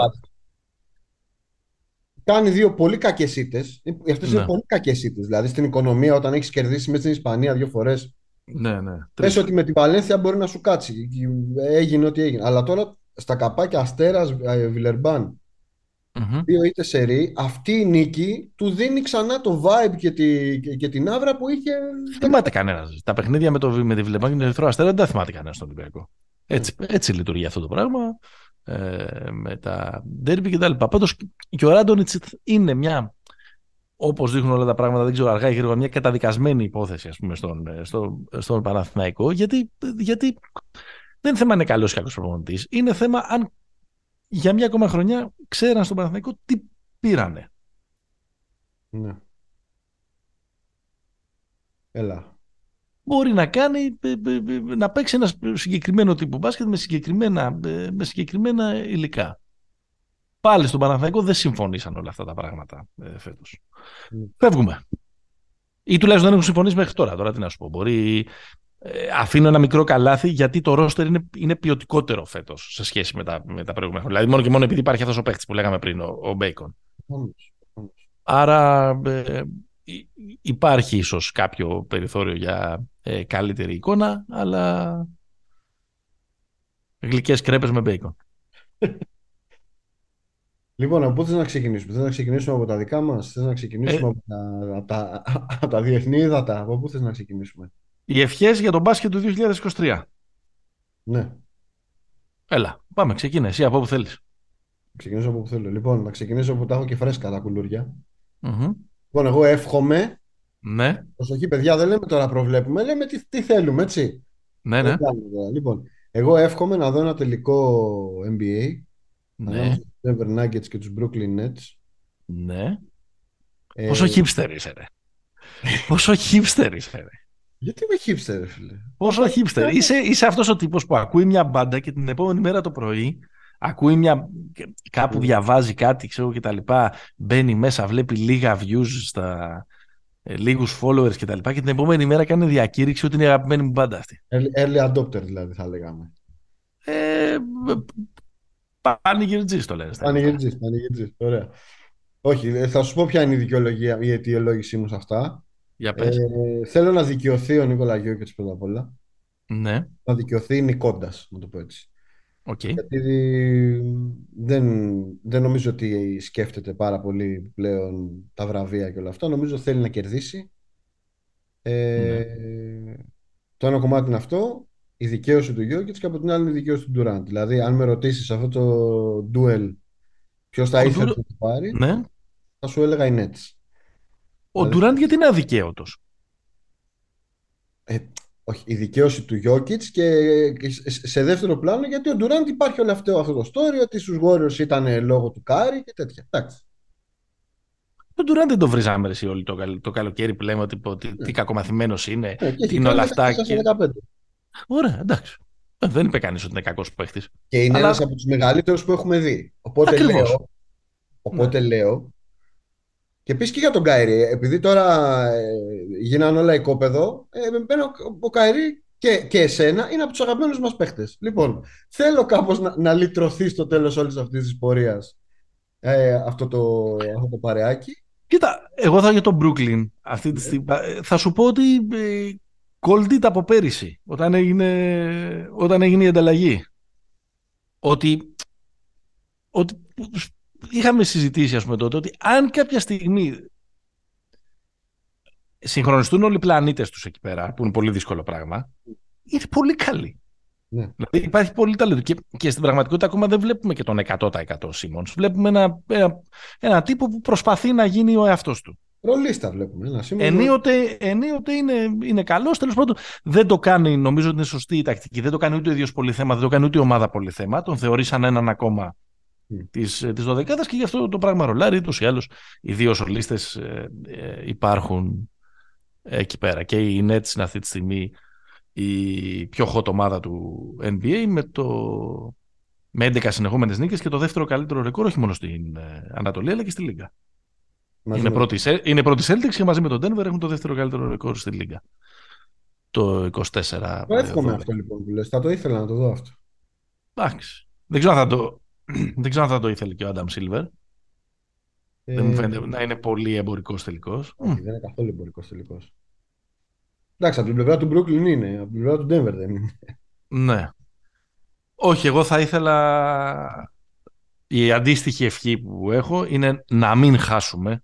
Speaker 2: Κάνει δύο πολύ κακές ήττες. Αυτές ναι. είναι πολύ κακές ήττες. Δηλαδή στην οικονομία, όταν έχεις κερδίσει μέσα στην Ισπανία δύο φορές.
Speaker 1: Ναι, ναι.
Speaker 2: Πες ότι με την Παλένθια μπορεί να σου κάτσει. Έγινε ό,τι έγινε. Αλλά τώρα στα καπάκια Αστέρας ε, Βιλερμπάν. Mm-hmm. Δύο είτε σε ρί, αυτή η νίκη του δίνει ξανά το vibe και, τη, και, την άβρα που είχε.
Speaker 1: Θυμάται κανένας. Τα παιχνίδια με, το, με τη Βιλερμπάν και τον Ερυθρό Αστέρα δεν τα θυμάται κανένας στον Ολυμπιακό. Έτσι, έτσι λειτουργεί αυτό το πράγμα. Ε, με τα ντέρμπι κτλ. Πάντως και ο Ράντονιτς είναι μια. Όπως δείχνουν όλα τα πράγματα, δεν ξέρω αργά ή γρήγορα, μια καταδικασμένη υπόθεση ας πούμε, στον, ε, στο, στον Παναθηναϊκό. Γιατί, γιατί δεν είναι θέμα αν είναι καλός ή κακός προπονητής. Είναι θέμα αν για μια ακόμα χρονιά ξέραν στον Παναθηναϊκό τι πήρανε.
Speaker 2: Ναι. Έλα.
Speaker 1: Μπορεί να κάνει, ε, ε, ε, να παίξει ένα συγκεκριμένο τύπο μπάσκετ με συγκεκριμένα, με συγκεκριμένα υλικά. Πάλι στον Παναθηναϊκό δεν συμφωνήσαν όλα αυτά τα πράγματα ε, φέτος.
Speaker 2: Mm.
Speaker 1: Φεύγουμε. Ή τουλάχιστον δεν έχουν συμφωνήσει μέχρι τώρα. Τώρα τι να σου πω. Μπορεί. Ε, αφήνω ένα μικρό καλάθι γιατί το ρόστερ είναι, είναι ποιοτικότερο φέτος σε σχέση με τα, με τα προηγούμενα χρόνια. Δηλαδή, μόνο και μόνο επειδή υπάρχει αυτός ο παίχτη που λέγαμε πριν, ο, ο Μπέικον. Άρα ε, υπάρχει ίσως κάποιο περιθώριο για ε, καλύτερη εικόνα, αλλά γλυκές κρέπες με μπέικον.
Speaker 2: Λοιπόν, από πού θες να ξεκινήσουμε; Θες να ξεκινήσουμε από τα δικά μας, θες να ξεκινήσουμε
Speaker 1: Ε.
Speaker 2: από, τα, από, τα, από τα διεθνή ύδατα. Από πού θες να ξεκινήσουμε;
Speaker 1: Οι ευχές για τον μπάσκετ του 2023.
Speaker 2: Ναι,
Speaker 1: Έλα, πάμε, ξεκινά εσύ από όπου θέλεις.
Speaker 2: ξεκινήσω από όπου θέλω. Λοιπόν, να ξεκινήσω από που τα έχω και φρέσκα τα κουλούρια.
Speaker 1: Μμμ.
Speaker 2: Λοιπόν, εγώ εύχομαι.
Speaker 1: Ναι,
Speaker 2: Προσοχή, παιδιά, δεν λέμε τώρα προβλέπουμε. Λέμε τι, τι θέλουμε, έτσι.
Speaker 1: ναι, ναι,
Speaker 2: Δεν κάνουμε τώρα. Λοιπόν, εγώ εύχομαι να δω ένα τελικό NBA
Speaker 1: ναι,
Speaker 2: ανάμεσα στους Denver Nuggets και τους Brooklyn Nets.
Speaker 1: ναι.
Speaker 2: Ε,
Speaker 1: Πόσο hipster είσαι, ρε. Πόσο hipster είσαι, ρε.
Speaker 2: Γιατί είμαι hipster, ρε φίλε.
Speaker 1: Πόσο hipster. Είσαι, είσαι αυτός ο τύπος που ακούει μια μπάντα και την επόμενη μέρα το πρωί ακούει μια... κάπου διαβάζει κάτι, ξέρω και τα λοιπά, μπαίνει μέσα, βλέπει λίγα views στα ε, λίγους followers και τα λοιπά και την επόμενη μέρα κάνει διακήρυξη ότι είναι η αγαπημένη μου μπάντα αυτή.
Speaker 2: Early, early adopter, δηλαδή, θα λέγαμε.
Speaker 1: Ε, Πανηγυρτζής το λένε. στα ελληνικά.
Speaker 2: Πανηγυρτζής, πανηγυρτζής. Ωραία. Όχι, ε, θα σου πω ποια είναι η δικαιολογία, η αιτιολόγησή μου σε αυτά.
Speaker 1: Για πες.
Speaker 2: Ε, θέλω να δικαιωθεί ο Νίκολα Γιόκιτς πρώτα απ' όλα.
Speaker 1: Ναι,
Speaker 2: Να δικαιωθεί νικώντας, να το πω έτσι.
Speaker 1: Οκ.
Speaker 2: Γιατί δεν, δεν νομίζω ότι σκέφτεται πάρα πολύ πλέον τα βραβεία και όλα αυτά. Νομίζω θέλει να κερδίσει. Ε, Το ένα κομμάτι είναι αυτό, η δικαίωση του Γιόκιτς και από την άλλη είναι η δικαίωση του Ντουράντ. Δηλαδή, αν με ρωτήσεις αυτό το duel ποιος θα
Speaker 1: Ο
Speaker 2: ήθελε
Speaker 1: Ντουρα-
Speaker 2: να το πάρει,
Speaker 1: Ναι.
Speaker 2: θα σου έλεγα οι Nets.
Speaker 1: Ο
Speaker 2: Δηλαδή-
Speaker 1: Ντουράντ γιατί είναι αδικαίωτος;
Speaker 2: Ε, όχι, η δικαίωση του Γιόκιτς και και σε- σε δεύτερο πλάνο γιατί ο Ντουράντ υπάρχει όλο αυτό, αυτό το story ότι στους Warriors ήταν λόγω του Κάρι και τέτοια. Εντάξει.
Speaker 1: Τον Ντουράντ δεν το βρίζαμε ρε, εσύ όλοι το, καλ- το καλοκαίρι που λέμε ότι, ότι τι κακομαθημένος είναι.
Speaker 2: Ναι, και
Speaker 1: Τι
Speaker 2: έχει
Speaker 1: είναι
Speaker 2: κάνει
Speaker 1: όλα αυτά
Speaker 2: 14
Speaker 1: και-
Speaker 2: 15.
Speaker 1: Ωραία, εντάξει. Ε, Δεν είπε κανείς ότι είναι κακός παίχτης.
Speaker 2: Και είναι
Speaker 1: Αλλά-
Speaker 2: ένας από τους μεγαλύτερους που έχουμε δει. Οπότε
Speaker 1: Ακριβώς. Ναι.
Speaker 2: λέω, οπότε λέω και επίσης και για τον Κάιρι, επειδή τώρα ε, γίνανε όλα οικόπεδο, ε, με μπαίνει ο, ο Κάιρι και, και εσένα είναι από τους αγαπημένους μας παίχτες. Λοιπόν, θέλω κάπως να, να λυτρωθεί στο τέλος όλης αυτής της πορείας ε, αυτό, το, αυτό το παρεάκι.
Speaker 1: Κοίτα, εγώ θα για τον Brooklyn αυτή τη στιγμή. ε, Θα σου πω ότι ε, κολλτίτ από πέρυσι, όταν έγινε, όταν έγινε η ανταλλαγή. Ότι, ότι είχαμε συζητήσει, ας πούμε, τότε, ότι αν κάποια στιγμή συγχρονιστούν όλοι οι πλανήτες τους εκεί πέρα, που είναι πολύ δύσκολο πράγμα, είναι πολύ καλή.
Speaker 2: Ναι.
Speaker 1: Δηλαδή υπάρχει πολύ ταλέντο. Και, και στην πραγματικότητα ακόμα δεν βλέπουμε και τον 100% Σίμονς. Βλέπουμε ένα, ένα, ένα τύπο που προσπαθεί να γίνει ο εαυτός του.
Speaker 2: Ρολίστα βλέπουμε. Ένα σήμερα.
Speaker 1: Ενίοτε, ενίοτε είναι, είναι καλός. Τέλος πάντων, δεν το κάνει, νομίζω ότι είναι σωστή η τακτική. Δεν το κάνει ούτε ο ίδιος πολύ θέμα, δεν το κάνει ούτε η ομάδα πολύ θέμα. Τον θεωρεί σαν έναν ακόμα
Speaker 2: Mm.
Speaker 1: της της 12 και γι' αυτό το πράγμα ρολάρει. Ούτως ή άλλως, οι δύο σολίστε ε, ε, υπάρχουν εκεί πέρα. Και η Nets είναι αυτή τη στιγμή η πιο hot ομάδα του NBA με, το, με 11 συνεχόμενες νίκες και το δεύτερο καλύτερο ρεκόρ όχι μόνο στην ε, Ανατολή αλλά και στη Λίγκα.
Speaker 2: Μαζί
Speaker 1: Είναι
Speaker 2: με-
Speaker 1: πρώτη, σε- είναι πρώτη Celtics και μαζί με τον Denver έχουν το δεύτερο καλύτερο ρεκόρ στη Λίγκα. Το 24.
Speaker 2: Το εύχομαι
Speaker 1: ε,
Speaker 2: αυτό λοιπόν που λες. Θα το ήθελα να το δω αυτό.
Speaker 1: Εντάξει. Δεν ξέρω, αν θα το, δεν ξέρω αν θα το ήθελε και ο Άνταμ Σίλβερ. Δεν μου
Speaker 2: Ε,
Speaker 1: φαίνεται να είναι πολύ εμπορικός τελικός.
Speaker 2: Όχι, δεν είναι καθόλου εμπορικός τελικός. Εντάξει, από την πλευρά του Brooklyn είναι. Από την πλευρά του Denver δεν είναι.
Speaker 1: Ναι. Όχι, εγώ θα ήθελα. Η αντίστοιχη ευχή που έχω είναι να μην χάσουμε.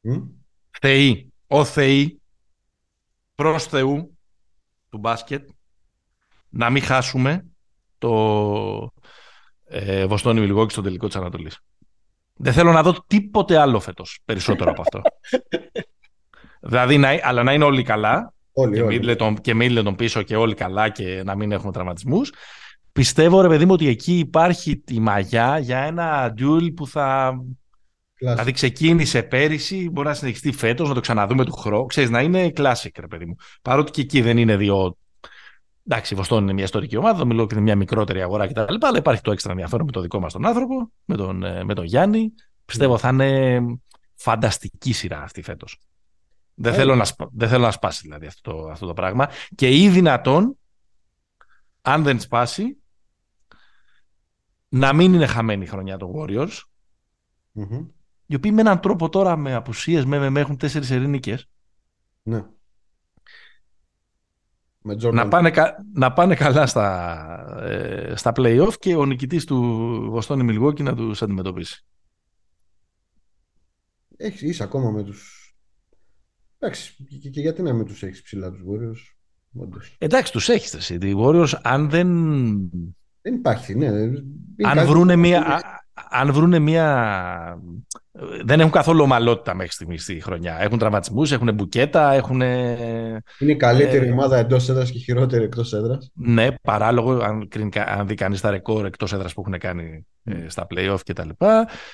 Speaker 2: Μμ;
Speaker 1: Θεοί, ο Θεοί, προς Θεού του μπάσκετ, να μην χάσουμε το ε, Βοστόνι Μιλγόκι στο τελικό της Ανατολής. Δεν θέλω να δω τίποτε άλλο φέτος περισσότερο από αυτό. δηλαδή, να, αλλά να είναι όλοι καλά
Speaker 2: Όλοι,
Speaker 1: και
Speaker 2: όλοι.
Speaker 1: Middleton, και Middleton πίσω και όλοι καλά και να μην έχουμε τραυματισμούς. Πιστεύω, ρε παιδί μου, ότι εκεί υπάρχει τη μαγιά για ένα duel που θα
Speaker 2: Κλάσικ.
Speaker 1: Δηλαδή ξεκίνησε πέρυσι, μπορεί να συνεχιστεί φέτος, να το ξαναδούμε του χρόνου. Ξέρεις, να είναι classic, ρε παιδί μου. Παρότι και εκεί δεν είναι δύο Εντάξει, η Βοστόνη είναι μια ιστορική ομάδα, το μιλώ και είναι μια μικρότερη αγορά κτλ. Αλλά υπάρχει το έξτρα ενδιαφέρον με τον δικό μας τον άνθρωπο, με τον, ε, με τον Γιάννη. Πιστεύω θα είναι φανταστική σειρά αυτή φέτος. Δεν, θέλω να, δεν θέλω να σπάσει δηλαδή αυτό το, αυτό το πράγμα. Και ή δυνατόν, αν δεν σπάσει, να μην είναι χαμένη η χρονιά των Warriors.
Speaker 2: Mm-hmm.
Speaker 1: Οι οποίοι με έναν τρόπο τώρα με απουσίες με, με έχουν τέσσερις ερήνικες.
Speaker 2: Ναι. Με
Speaker 1: να, πάνε, να πάνε καλά στα, ε, στα play-off και ο νικητής του Βοστόνη Μιλγόκη να τους αντιμετωπίσει.
Speaker 2: Έχεις, είσαι ακόμα με τους... Εντάξει, και, και, γιατί να μην τους έχεις ψηλά τους Warriors.
Speaker 1: Εντάξει, τους έχεις εσύ. Οι Warriors αν δεν...
Speaker 2: Δεν υπάρχει, ναι.
Speaker 1: Αν βρούνε, μια, αν βρούνε μια... Δεν έχουν καθόλου ομαλότητα μέχρι στιγμής στη χρονιά. Έχουν τραυματισμούς, έχουν μπουκέτα, έχουν. Είναι
Speaker 2: η καλύτερη ε... ομάδα εντός έδρας και χειρότερη εκτός έδρας.
Speaker 1: Ναι, παράλογο, αν, αν δει κανείς τα ρεκόρ εκτός έδρας που έχουν κάνει ε, στα playoff κτλ.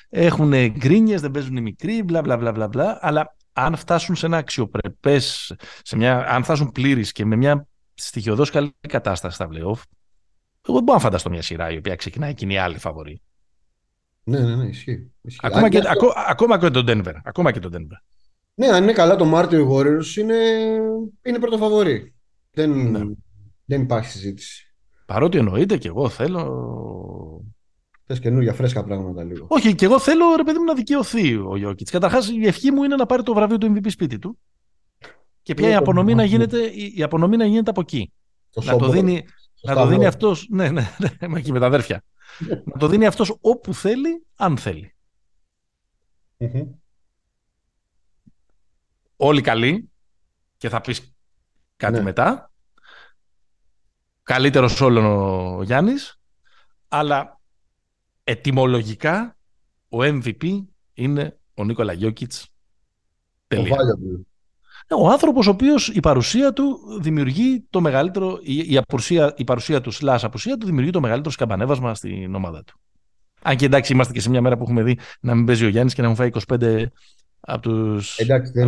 Speaker 1: Έχουν γκρίνιες, δεν παίζουν οι μικροί, μπλα μπλα μπλα μπλα. Αλλά αν φτάσουν σε ένα αξιοπρεπές, αν φτάσουν πλήρεις και με μια στοιχειοδός καλή κατάσταση στα playoff, εγώ δεν μπορώ να φανταστώ μια σειρά η οποία ξεκινάει και είναι η άλλη φαβορή.
Speaker 2: Ναι, ναι, ναι, ισχύει.
Speaker 1: Ακόμα, και, αυτό... ακόμα και τον Denver. Ακόμα και τον Denver.
Speaker 2: Ναι, αν είναι καλά το Μάρτιο οι Warriors είναι, είναι πρωτοφαβορή. Δεν, ναι. δεν υπάρχει συζήτηση.
Speaker 1: Παρότι εννοείται και εγώ θέλω
Speaker 2: Θες καινούργια φρέσκα πράγματα λίγο.
Speaker 1: Όχι, και εγώ θέλω ρε παιδί μου να δικαιωθεί ο Γιώκητς. Καταρχάς, η ευχή μου είναι να πάρει το βραβείο του MVP σπίτι του. Και πια η απονομή, να γίνεται, η απονομή να γίνεται από εκεί. να το δίνει, να το δίνει αυτό. Ναι, ναι, ναι, εκεί με τα αδέρφια. να το δίνει αυτός όπου θέλει, αν θέλει. Όλοι καλοί και θα πεις κάτι ναι. μετά. Καλύτερος όλων ο Γιάννης, αλλά ετυμολογικά ο MVP είναι ο Νίκολα Γιώκητς.
Speaker 2: Τελεία.
Speaker 1: Ο άνθρωπος ο οποίος η παρουσία του δημιουργεί το μεγαλύτερο. Η, η, απουσία, η παρουσία του, slash απουσία του, δημιουργεί το μεγαλύτερο σκαμπανέβασμα στην ομάδα του. Αν και εντάξει, είμαστε και σε μια μέρα που έχουμε δει να μην παίζει ο Γιάννης και να μου φάει 25 από του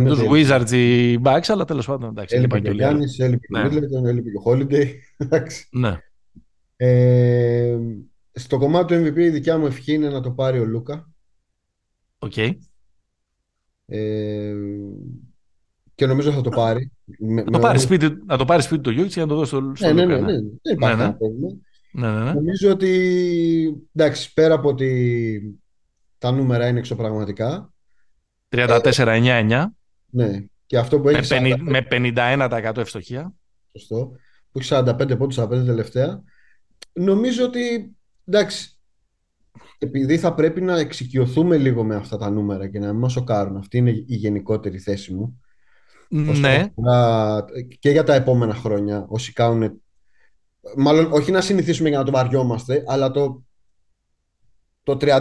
Speaker 1: τους Wizards ή Bucks, αλλά τέλος πάντων. Εντάξει,
Speaker 2: έλειπε και ο Γιάννης, έλειπε και ο Middleton, έλειπε και ο Holiday.
Speaker 1: ναι.
Speaker 2: Ε, στο κομμάτι του MVP η δικιά μου ευχή είναι να το πάρει ο Λούκα.
Speaker 1: OK. Okay.
Speaker 2: Ε, και νομίζω θα το πάρει.
Speaker 1: Με, να, το πάρει σπίτι, να το πάρει σπίτι του Γιώργης και να το δώσει στο,
Speaker 2: στο ναι, ναι, ναι, ναι, Δεν υπάρχει ναι, ναι. πρόβλημα.
Speaker 1: Ναι, ναι, ναι.
Speaker 2: Νομίζω ότι εντάξει, πέρα από ότι τα νούμερα είναι εξωπραγματικά.
Speaker 1: 34-9-9.
Speaker 2: Ναι. Και αυτό που έχει.
Speaker 1: Με, 50, με 51% ευστοχία.
Speaker 2: Σωστό. Που έχει 45 πόντους 45 τελευταία. Νομίζω ότι εντάξει, επειδή θα πρέπει να εξοικειωθούμε λίγο με αυτά τα νούμερα και να μην μας σοκάρουν. Αυτή είναι η γενικότερη θέση μου.
Speaker 1: Ναι.
Speaker 2: Και για τα επόμενα χρόνια, όσοι κάνουν. Μάλλον όχι να συνηθίσουμε για να το βαριόμαστε, αλλά το, το 35-8-8,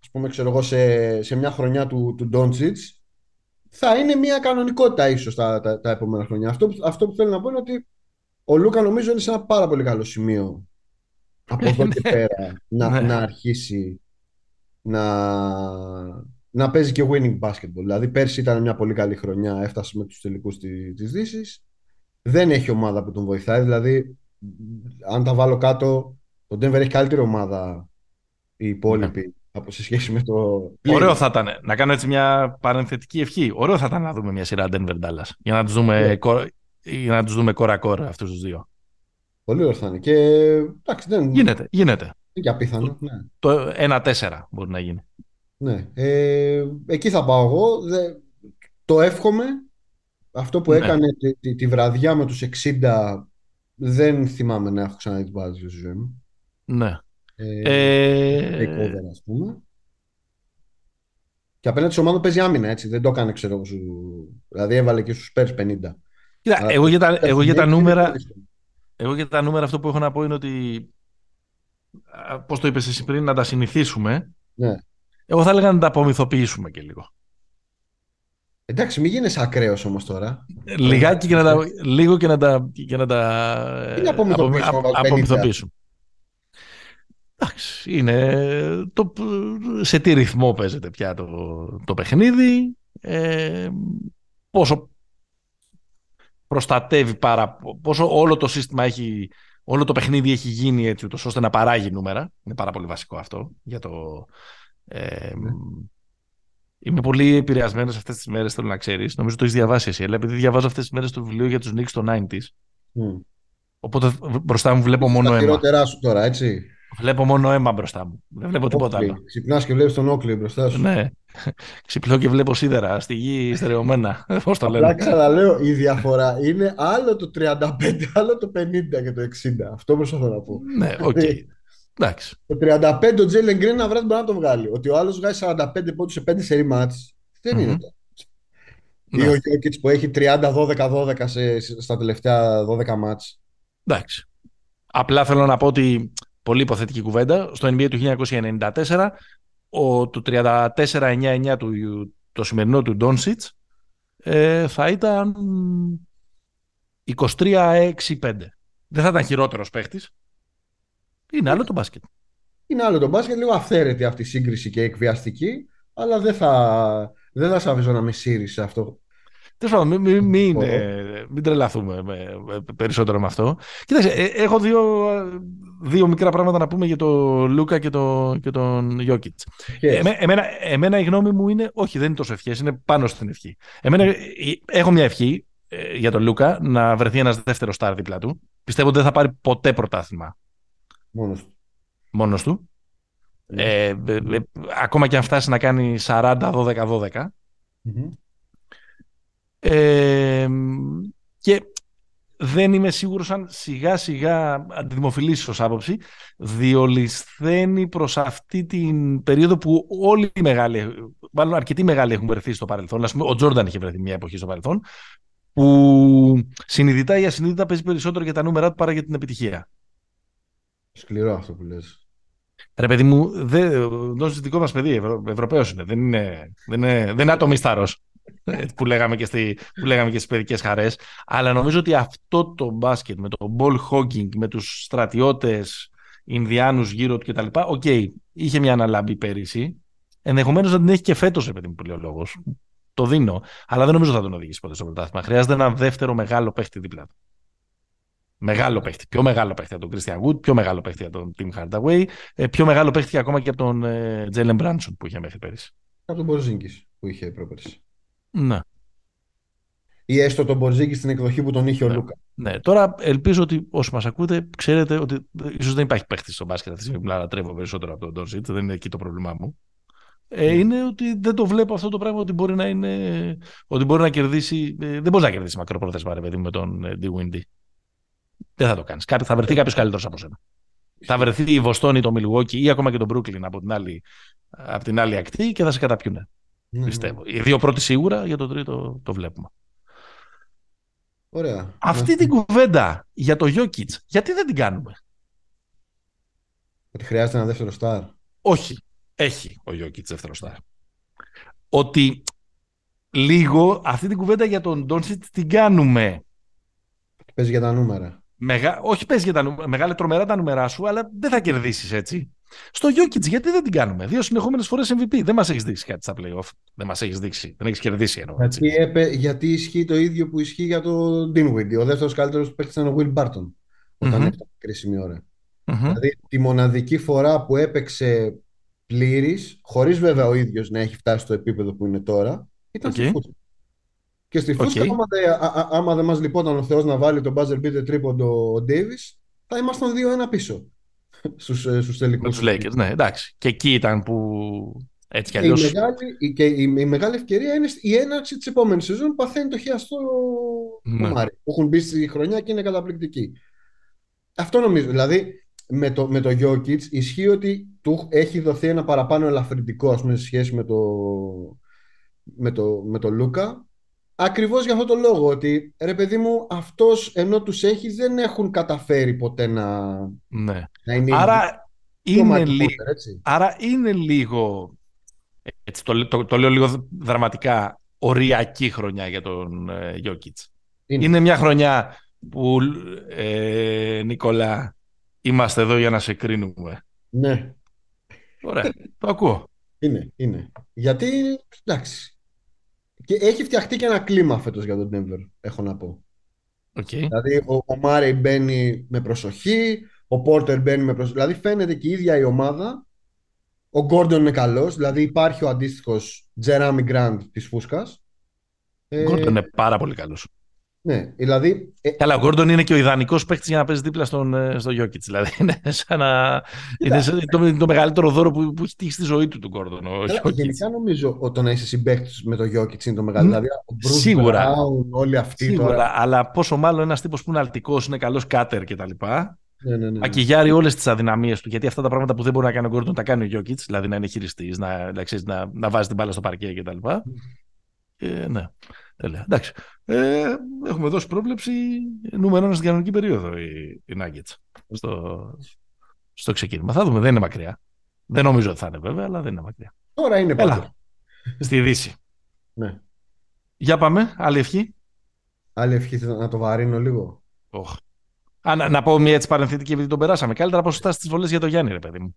Speaker 2: ας πούμε, ξέρω εγώ, σε, σε μια χρονιά του, του Doncic, θα είναι μια κανονικότητα ίσως τα, τα, τα, επόμενα χρόνια. Αυτό, αυτό που θέλω να πω είναι ότι ο Λούκα νομίζω είναι σε ένα πάρα πολύ καλό σημείο από εδώ και ναι. πέρα να, ναι. να αρχίσει να, να παίζει και winning basketball. Δηλαδή πέρσι ήταν μια πολύ καλή χρονιά, έφτασε με τους τελικούς της Δύσης. Δεν έχει ομάδα που τον βοηθάει, δηλαδή αν τα βάλω κάτω, το Denver έχει καλύτερη ομάδα οι υπόλοιποι ναι. από σε σχέση με το...
Speaker 1: Ωραίο θα ήταν, να κάνω έτσι μια παρενθετική ευχή. Ωραίο θα ήταν να δούμε μια σειρά Denver Dallas για να τους δούμε, για να τους δούμε κόρα-κόρα αυτούς τους δύο.
Speaker 2: Πολύ ωραίο θα είναι. Και, εντάξει, δεν...
Speaker 1: Γίνεται, γίνεται. Είναι
Speaker 2: και απίθανο. Ναι.
Speaker 1: Το 1-4 μπορεί να γίνει.
Speaker 2: Ναι. Ε, εκεί θα πάω εγώ. το εύχομαι. Αυτό που ναι. έκανε τη, τη, τη, βραδιά με τους 60 δεν θυμάμαι να έχω ξαναδεί την παράδοση στη ζωή μου.
Speaker 1: Ναι.
Speaker 2: Ε, ε... ας πούμε. Και απέναντι σε ομάδα παίζει άμυνα, έτσι. Δεν το έκανε, ξέρω σου. Δηλαδή έβαλε και στους Spurs 50.
Speaker 1: Κοίτα, εγώ για τα, εγώ για τα νούμερα... Εγώ για τα νούμερα αυτό που έχω να πω είναι ότι πώς το είπες εσύ πριν, να τα συνηθίσουμε.
Speaker 2: Ναι.
Speaker 1: Εγώ θα έλεγα να τα απομυθοποιήσουμε και λίγο.
Speaker 2: Εντάξει, μην γίνεις ακραίος όμως τώρα.
Speaker 1: Λιγάκι και να τα, λίγο και να τα, και να τα
Speaker 2: ε,
Speaker 1: απομυθοποιήσουμε. Εντάξει, είναι το, σε τι ρυθμό παίζεται πια το, το παιχνίδι, ε, πόσο προστατεύει πάρα πόσο όλο το σύστημα έχει, όλο το παιχνίδι έχει γίνει έτσι ούτως ώστε να παράγει νούμερα. Είναι πάρα πολύ βασικό αυτό για το... Ε, ναι. Είμαι πολύ επηρεασμένος αυτές τις μέρες, θέλω να ξέρεις. Νομίζω το έχεις διαβάσει εσύ, αλλά επειδή διαβάζω αυτές τις μέρες το βιβλίο για τους Νίξ το 90s. Mm. Οπότε μπροστά μου βλέπω μόνο αίμα.
Speaker 2: χειρότερά σου τώρα, έτσι.
Speaker 1: Βλέπω μόνο αίμα μπροστά μου. Δεν βλέπω τίποτα άλλο.
Speaker 2: Ξυπνάς και βλέπεις τον Όκλι μπροστά σου.
Speaker 1: Ναι. Ξυπνώ και βλέπω σίδερα στη γη στερεωμένα. Πώς το λένε.
Speaker 2: Απλά ξαναλέω, η διαφορά είναι άλλο το 35, άλλο το 50 και το 60. Αυτό προσπαθώ να πω.
Speaker 1: Ναι, OK. Okay. Εντάξει.
Speaker 2: Το 35 ο Τζέιλεν Γκριν να βράδυ μπορεί να το βγάλει. Ότι ο άλλος βγάζει 45 πόντους σε 5 σερή μάτς, δεν mm-hmm. είναι το. Ναι. Ή ο Γιώκητς που έχει 30-12-12 στα τελευταία 12 μάτς.
Speaker 1: Εντάξει. Απλά θέλω να πω ότι πολύ υποθετική κουβέντα. Στο NBA του 1994, ο, του 34-9-9 του, το σημερινό του Ντόνσιτς ε, θα ήταν 23-6-5. Δεν θα ήταν χειρότερος παίχτης. Είναι άλλο το μπάσκετ.
Speaker 2: Είναι άλλο το μπάσκετ, λίγο αυθαίρετη αυτή η σύγκριση και εκβιαστική, αλλά δεν θα, δεν θα σε αφήσω να με σύρεις αυτό.
Speaker 1: Τέλος πάντων, μην, μην, μην, τρελαθούμε με, περισσότερο με αυτό. Κοίταξε, ε, έχω δύο, δύο μικρά πράγματα να πούμε για τον Λούκα και, το, και τον Γιώκητς. εμένα, εμένα η γνώμη μου είναι, όχι, δεν είναι τόσο ευχέ, είναι πάνω στην ευχή. Εμένα, ε, έχω μια ευχή ε, για τον Λούκα να βρεθεί ένας δεύτερος στάρ δίπλα του. Πιστεύω ότι δεν θα πάρει ποτέ πρωτάθλημα
Speaker 2: Μόνος του.
Speaker 1: Μόνος του. Ναι. Ε, ε, ακόμα και αν φτάσει να κάνει 40-12-12. Ε, και δεν είμαι σίγουρος αν σιγά σιγά αντιδημοφιλής ως άποψη διολυσθένει προς αυτή την περίοδο που όλοι οι μεγάλοι, μάλλον αρκετοί μεγάλοι έχουν βρεθεί στο παρελθόν. Ας πούμε, ο Τζόρνταν είχε βρεθεί μια εποχή στο παρελθόν που συνειδητά ή ασυνείδητα παίζει περισσότερο για τα νούμερα του παρά για την επιτυχία.
Speaker 2: Σκληρό αυτό που λες.
Speaker 1: Ρε παιδί μου, το δικό μας παιδί, Ευρω, Ευρωπαίος είναι, δεν είναι, δεν είναι, δεν είναι ατομιστάρος ε, που λέγαμε και, στη, που λέγαμε και στις παιδικές χαρές. Αλλά νομίζω ότι αυτό το μπάσκετ με το ball hogging, με τους στρατιώτες Ινδιάνους γύρω του κτλ. OK, okay, είχε μια αναλάμπη πέρυσι. Ενδεχομένως να την έχει και φέτος, επειδή μου που λέει ο λόγος. Το δίνω. Αλλά δεν νομίζω θα τον οδηγήσει ποτέ στο πρωτάθλημα. Χρειάζεται ένα δεύτερο μεγάλο παίχτη δίπλα του. Μεγάλο παίχτη. Πιο μεγάλο παίχτη από τον Christian Wood, πιο μεγάλο παίχτη από τον Tim Hardaway, ε, πιο μεγάλο παίχτη ακόμα και από τον Τζέλεν Μπράνσον που είχε μέχρι πέρυσι.
Speaker 2: Από τον Μπορζίνκη που είχε πρόπερση.
Speaker 1: Ναι.
Speaker 2: Ή έστω τον Μπορζίνκη στην εκδοχή που τον είχε
Speaker 1: ναι.
Speaker 2: ο Λούκα.
Speaker 1: Ναι. Τώρα ελπίζω ότι όσοι μας ακούτε, ξέρετε ότι ίσως δεν υπάρχει παίχτης στο μπάσκετ αυτή τη στιγμή που λατρεύω περισσότερο από τον Ντόρζιτ. Δεν είναι εκεί το πρόβλημά μου. Ε, ναι. είναι ότι δεν το βλέπω αυτό το πράγμα ότι μπορεί να είναι. Ότι μπορεί να κερδίσει. Ε, δεν μπορεί να κερδίσει μακροπρόθεσμα, ρε παιδί με τον ε, D. Δεν θα το κάνεις. Θα βρεθεί κάποιος καλύτερος από σένα. Θα βρεθεί η Βοστόνη, το Μιλγόκι ή ακόμα και το Μπρούκλιν από την άλλη, από την άλλη ακτή και θα σε καταπιούνε. Mm. Πιστεύω. Οι δύο πρώτοι σίγουρα, για το τρίτο το βλέπουμε.
Speaker 2: Ωραία.
Speaker 1: Αυτή την κουβέντα για το Γιώκητ, γιατί δεν την κάνουμε;
Speaker 2: Ότι χρειάζεται ένα δεύτερο στάρ.
Speaker 1: Όχι. Έχει ο Γιώκητ δεύτερο στάρ. Ότι λίγο αυτή την κουβέντα για τον Ντόνσιτ την κάνουμε.
Speaker 2: Παίζει για τα νούμερα.
Speaker 1: Μεγα... Όχι παίζει για τα νούμερα, μεγάλα τρομερά τα νούμερα σου, αλλά δεν θα κερδίσεις έτσι. Στο Jokic, γιατί δεν την κάνουμε; Δύο συνεχόμενες φορές MVP. Δεν μας έχεις δείξει κάτι στα playoff. Δεν μας έχεις δείξει. Δεν έχεις κερδίσει εννοώ.
Speaker 2: Γιατί, έπε, γιατί ισχύει το ίδιο που ισχύει για τον Dinwiddie. Ο δεύτερος καλύτερος που παίξει ήταν ο Will Barton. Όταν mm-hmm. έφτασε κρίσιμη ώρα. Mm-hmm. Δηλαδή τη μοναδική φορά που έπαιξε πλήρης, χωρίς βέβαια ο ίδιος να έχει φτάσει στο επίπεδο που είναι τώρα, ήταν okay. στο και στη φούσκα, okay. άμα, άμα δεν μας λυπόταν ο Θεός να βάλει τον buzzer beater τρίποντο ο Davis, θα ήμασταν 2-1 πίσω στους, ε, στους τελικούς.
Speaker 1: Τους Lakers, ναι, εντάξει. Και εκεί ήταν που έτσι κι αλλιώς...
Speaker 2: Η μεγάλη, και η, η μεγάλη ευκαιρία είναι η έναρξη της επόμενης σεζόν που παθαίνει το χιαστό ναι. Μάρι, που έχουν μπει στη χρονιά και είναι καταπληκτική. Αυτό νομίζω. Δηλαδή, με το, με το Jokic ισχύει ότι του έχει δοθεί ένα παραπάνω ελαφρυντικό ας πούμε, σε σχέση με το, με το, με το Λούκα Ακριβώς για αυτό το λόγο ότι ρε παιδί μου αυτός ενώ τους έχει δεν έχουν καταφέρει ποτέ να,
Speaker 1: ναι. να είναι Άρα είναι, λί... Άρα είναι λίγο έτσι, το, το, το, λέω λίγο δραματικά οριακή χρονιά για τον ε, Είναι. είναι. μια χρονιά που ε, Νικόλα είμαστε εδώ για να σε κρίνουμε.
Speaker 2: Ναι.
Speaker 1: Ωραία, το ακούω.
Speaker 2: Είναι, είναι. Γιατί, εντάξει, και έχει φτιαχτεί και ένα κλίμα φέτος για τον Denver, έχω να πω.
Speaker 1: Okay.
Speaker 2: Δηλαδή ο, ο Μάρεϊ μπαίνει με προσοχή, ο Πόρτερ μπαίνει με προσοχή. Δηλαδή φαίνεται και η ίδια η ομάδα. Ο Γκόρντον είναι καλός, δηλαδή υπάρχει ο αντίστοιχος Τζεράμι Γκραντ της Φούσκας.
Speaker 1: Ο Γκόρντον είναι πάρα πολύ καλός.
Speaker 2: Ναι, δηλαδή.
Speaker 1: Ε... Καλά, ο Γκόρντον είναι και ο ιδανικός παίκτης για να παίζει δίπλα στον, ε, στο Γιώκητ. Δηλαδή είναι σαν να. είναι σαν το, το, μεγαλύτερο δώρο που, που έχει τύχει στη ζωή του του Γκόρντον.
Speaker 2: Γενικά νομίζω ότι το να είσαι συμπαίκτης με το Γιώκητ είναι το μεγαλύτερο. Δηλαδή, ο
Speaker 1: Σίγουρα.
Speaker 2: Brown, όλοι αυτοί
Speaker 1: Σίγουρα.
Speaker 2: Τώρα.
Speaker 1: Αλλά πόσο μάλλον ένας τύπος που είναι αλτικός, είναι καλός κάτερ κτλ.
Speaker 2: Ναι, ναι, ναι.
Speaker 1: Ακυγιάρει όλες τις αδυναμίες του. Γιατί αυτά τα πράγματα που δεν μπορεί να κάνει ο Γκόρντον τα κάνει ο Γιώκητ. Δηλαδή να είναι χειριστής, να, να, να, να βάζει την μπάλα στο παρκέ κτλ. Ε, ναι. Τέλεια. Εντάξει. Ε, έχουμε δώσει πρόβλεψη νούμερο ένα στην κανονική περίοδο οι, οι Nuggets στο, στο ξεκίνημα. Θα δούμε, δεν είναι μακριά. Δεν νομίζω ότι θα είναι βέβαια, αλλά δεν είναι μακριά.
Speaker 2: Τώρα είναι
Speaker 1: Έλα, στη Δύση.
Speaker 2: Ναι.
Speaker 1: Για πάμε, άλλη ευχή.
Speaker 2: Άλλη ευχή να το βαρύνω λίγο;
Speaker 1: Oh. Α, να, να, πω μια έτσι παρενθετική επειδή τον περάσαμε. Καλύτερα ποσοστά στις βολές για το Γιάννη, ρε παιδί μου.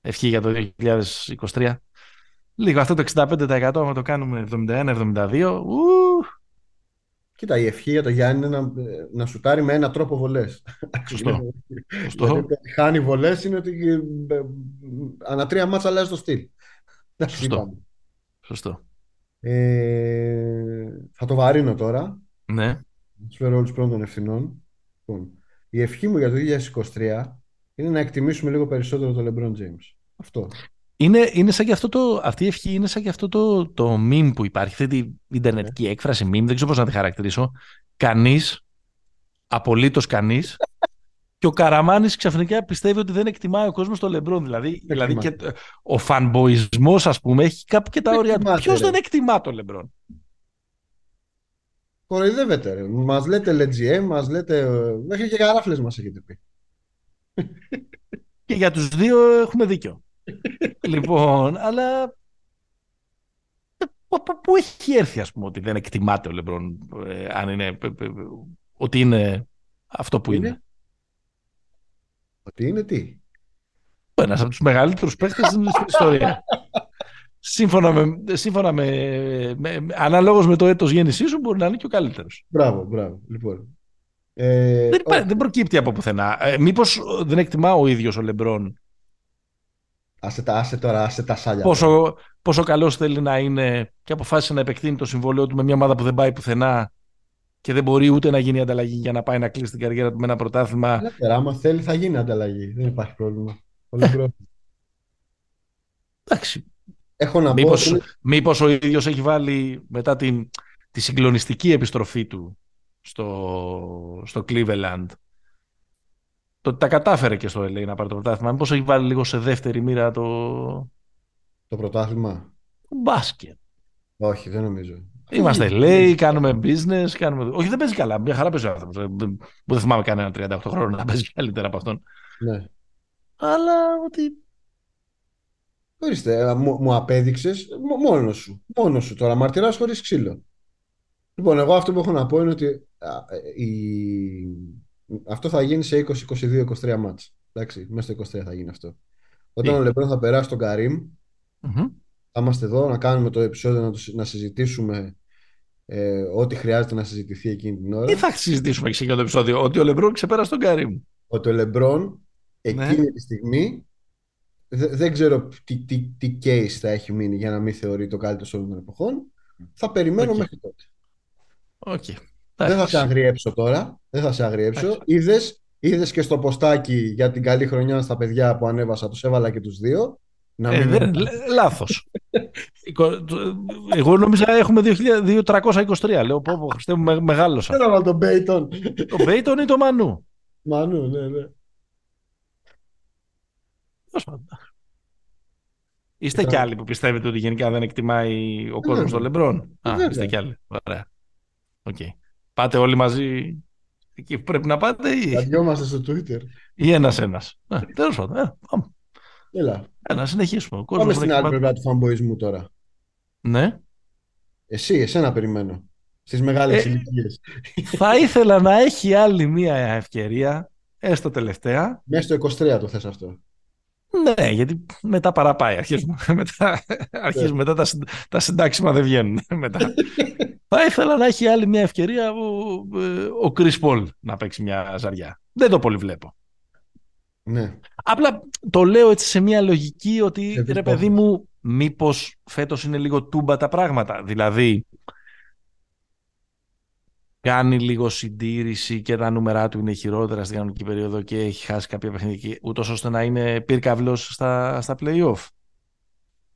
Speaker 1: Ευχή για το 2023. Λίγο αυτό το 65% άμα το κάνουμε 71-72.
Speaker 2: Κοίτα, η ευχή για το Γιάννη είναι να, να σουτάρει με ένα τρόπο βολές.
Speaker 1: Σωστό.
Speaker 2: Σωστό. Δηλαδή, χάνει βολές είναι ότι ε, ανά τρία μάτσα αλλάζει το στυλ.
Speaker 1: Σωστό. Σωστό.
Speaker 2: Ε, θα το βαρύνω τώρα.
Speaker 1: Ναι.
Speaker 2: Θα σου φέρω όλους πρώτων των ευθυνών. Λοιπόν, η ευχή μου για το 2023 είναι να εκτιμήσουμε λίγο περισσότερο τον LeBron James. Αυτό.
Speaker 1: Είναι, είναι σαν και αυτό το, αυτή η ευχή είναι σαν και αυτό το, το meme που υπάρχει, αυτή την ιντερνετική ναι. έκφραση meme, δεν ξέρω πώς να τη χαρακτηρίσω. Κανείς, απολύτως κανείς, και ο Καραμάνης ξαφνικά πιστεύει ότι δεν εκτιμάει ο κόσμος το Λεμπρόν. Δηλαδή, δηλαδή και ο φανμποϊσμός, ας πούμε, έχει κάπου και τα όρια του. Ποιος δεν εκτιμά το Λεμπρόν;
Speaker 2: Κοροϊδεύετε, ρε. Μας λέτε LGM, μας λέτε... Μέχρι και καράφλες μας έχετε πει.
Speaker 1: και για τους δύο έχουμε δίκιο λοιπόν, αλλά πού έχει έρθει ας πούμε ότι δεν εκτιμάται ο Λεμπρόν ε, αν είναι ότι είναι αυτό που είναι.
Speaker 2: Ότι είναι τι;
Speaker 1: Ένας από τους μεγαλύτερους παίχτες στην ιστορία. σύμφωνα με, σύμφωνα με, με, αναλόγως με το έτος γέννησής σου μπορεί να είναι και ο καλύτερος.
Speaker 2: Μπράβο, μπράβο. Λοιπόν. Ε,
Speaker 1: δεν, υπά, δεν προκύπτει από πουθενά. Ε, μήπως δεν εκτιμά ο ίδιος ο Λεμπρόν
Speaker 2: Άσε, τα, άσε τώρα, άσε τα σάλια.
Speaker 1: Πόσο, πόσο καλός θέλει να είναι και αποφάσισε να επεκτείνει το συμβόλαιο του με μια ομάδα που δεν πάει πουθενά και δεν μπορεί ούτε να γίνει ανταλλαγή για να πάει να κλείσει την καριέρα του με ένα πρωτάθλημα.
Speaker 2: Ελεύθερα, άμα θέλει θα γίνει ανταλλαγή. Δεν υπάρχει πρόβλημα. Πολύ πρόβλημα.
Speaker 1: Εντάξει.
Speaker 2: Έχω να
Speaker 1: μήπως,
Speaker 2: πω...
Speaker 1: Μήπως ο ίδιος έχει βάλει μετά την, τη συγκλονιστική επιστροφή του στο, στο Cleveland το ότι τα κατάφερε και στο LA να πάρει το πρωτάθλημα. Μήπως έχει βάλει λίγο σε δεύτερη μοίρα το...
Speaker 2: Το πρωτάθλημα;
Speaker 1: Το μπάσκετ.
Speaker 2: Όχι, δεν νομίζω.
Speaker 1: Είμαστε LA, κάνουμε business, κάνουμε... Όχι, δεν παίζει καλά. Μια χαρά παίζει ο άνθρωπος. Ε, δεν θυμάμαι κανένα 38 χρόνο να παίζει καλύτερα από αυτόν.
Speaker 2: Ναι.
Speaker 1: Αλλά ότι...
Speaker 2: Ορίστε, ε, μου, μου απέδειξες μόνος σου. Μόνος σου τώρα. Μαρτυράς χωρίς ξύλο. Λοιπόν, εγώ αυτό που έχω να πω είναι ότι ε, η, αυτό θα γίνει σε 20, 22, 23 μάτς. Εντάξει, μέσα στο 23 θα γίνει αυτό. Όταν ο Λεμπρόν θα περάσει τον καρυμ θα είμαστε εδώ να κάνουμε το επεισόδιο να, το, να συζητήσουμε ε, ό,τι χρειάζεται να συζητηθεί εκείνη την ώρα.
Speaker 1: Τι θα συζητήσουμε και το επεισόδιο, ότι ο Λεμπρόν ξεπέρασε τον Καρύμ.
Speaker 2: Ότι ο Λεμπρόν εκείνη ναι. τη στιγμή δεν ξέρω τι, τι, τι case θα έχει μείνει για να μην θεωρεί το καλύτερο όλων των εποχών. Θα περιμένω okay. μέχρι τότε.
Speaker 1: Okay.
Speaker 2: Δεν θα σε αγριέψω τώρα. Δεν θα σε αγριέψω. Είδες είδες και στο ποστάκι για την καλή χρονιά στα παιδιά που ανέβασα, τους έβαλα και τους δύο.
Speaker 1: Να ε, μην... λάθος. Εγώ νόμιζα έχουμε 2323. Λέω πω πω Χριστέ μου μεγάλωσα.
Speaker 2: Δεν τον Μπέιτον.
Speaker 1: Το Μπέιτον ή το Μανού.
Speaker 2: Μανού, ναι, ναι.
Speaker 1: Είστε κι άλλοι που πιστεύετε ότι γενικά δεν εκτιμάει ο κόσμος των Λεμπρόν; Α, είστε κι άλλοι. Ωραία. Okay. Πάτε όλοι μαζί εκεί που πρέπει να πάτε ή...
Speaker 2: Κατιόμαστε στο Twitter.
Speaker 1: Ή ένας-ένας. Ε, τέλος πάντων. Ε, πάμε.
Speaker 2: Έλα.
Speaker 1: Έλα, συνεχίσουμε.
Speaker 2: Ο πάμε στην άλλη πλευρά του φαμποϊσμού τώρα.
Speaker 1: Ναι.
Speaker 2: Εσύ, εσένα περιμένω. Στις μεγάλες ε, ηλικίες.
Speaker 1: Θα ήθελα να έχει άλλη μία ευκαιρία, έστω τελευταία.
Speaker 2: Μέσα στο 23 το θες αυτό.
Speaker 1: Ναι, γιατί μετά παραπάει. Αρχίζουμε, μετά, αρχίζουμε μετά τα, τα συντάξιμα δεν βγαίνουν. μετά. Θα ήθελα να έχει άλλη μια ευκαιρία ο, ο Chris Paul να παίξει μια ζαριά. Δεν το πολύ βλέπω.
Speaker 2: Ναι.
Speaker 1: Απλά το λέω έτσι σε μια λογική ότι ρε παιδί μου μήπως φέτος είναι λίγο τούμπα τα πράγματα. Δηλαδή κάνει λίγο συντήρηση και τα νούμερά του είναι χειρότερα στην κανονική περίοδο και έχει χάσει κάποια παιχνίδια ούτως ώστε να είναι πυρκαυλός στα, στα play-off.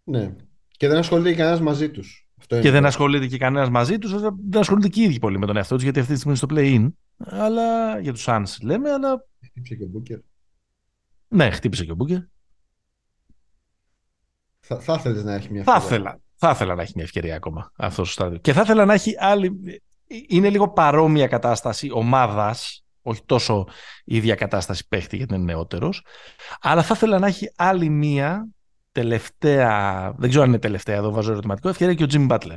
Speaker 2: Ναι. Και δεν ασχολείται κανένας μαζί τους.
Speaker 1: Και δεν ασχολείται και κανένας μαζί τους, δεν ασχολούνται και οι ίδιοι πολύ με τον εαυτό τους, γιατί αυτή τη στιγμή είναι στο play-in. Αλλά για τους Suns λέμε, αλλά.
Speaker 2: Χτύπησε και ο Μπούκερ.
Speaker 1: Ναι, χτύπησε και ο Μπούκερ.
Speaker 2: Θα, θα ήθελε να έχει μια
Speaker 1: ευκαιρία. Θα ήθελα, θα ήθελα να έχει μια ευκαιρία ακόμα αυτό το στάδιο. Και θα ήθελα να έχει άλλη είναι λίγο παρόμοια κατάσταση ομάδας, όχι τόσο η ίδια κατάσταση παίχτη γιατί είναι νεότερος. Αλλά θα ήθελα να έχει άλλη μία τελευταία, δεν ξέρω αν είναι τελευταία, εδώ βάζω ερωτηματικό, ευκαιρία και ο Jimmy Butler.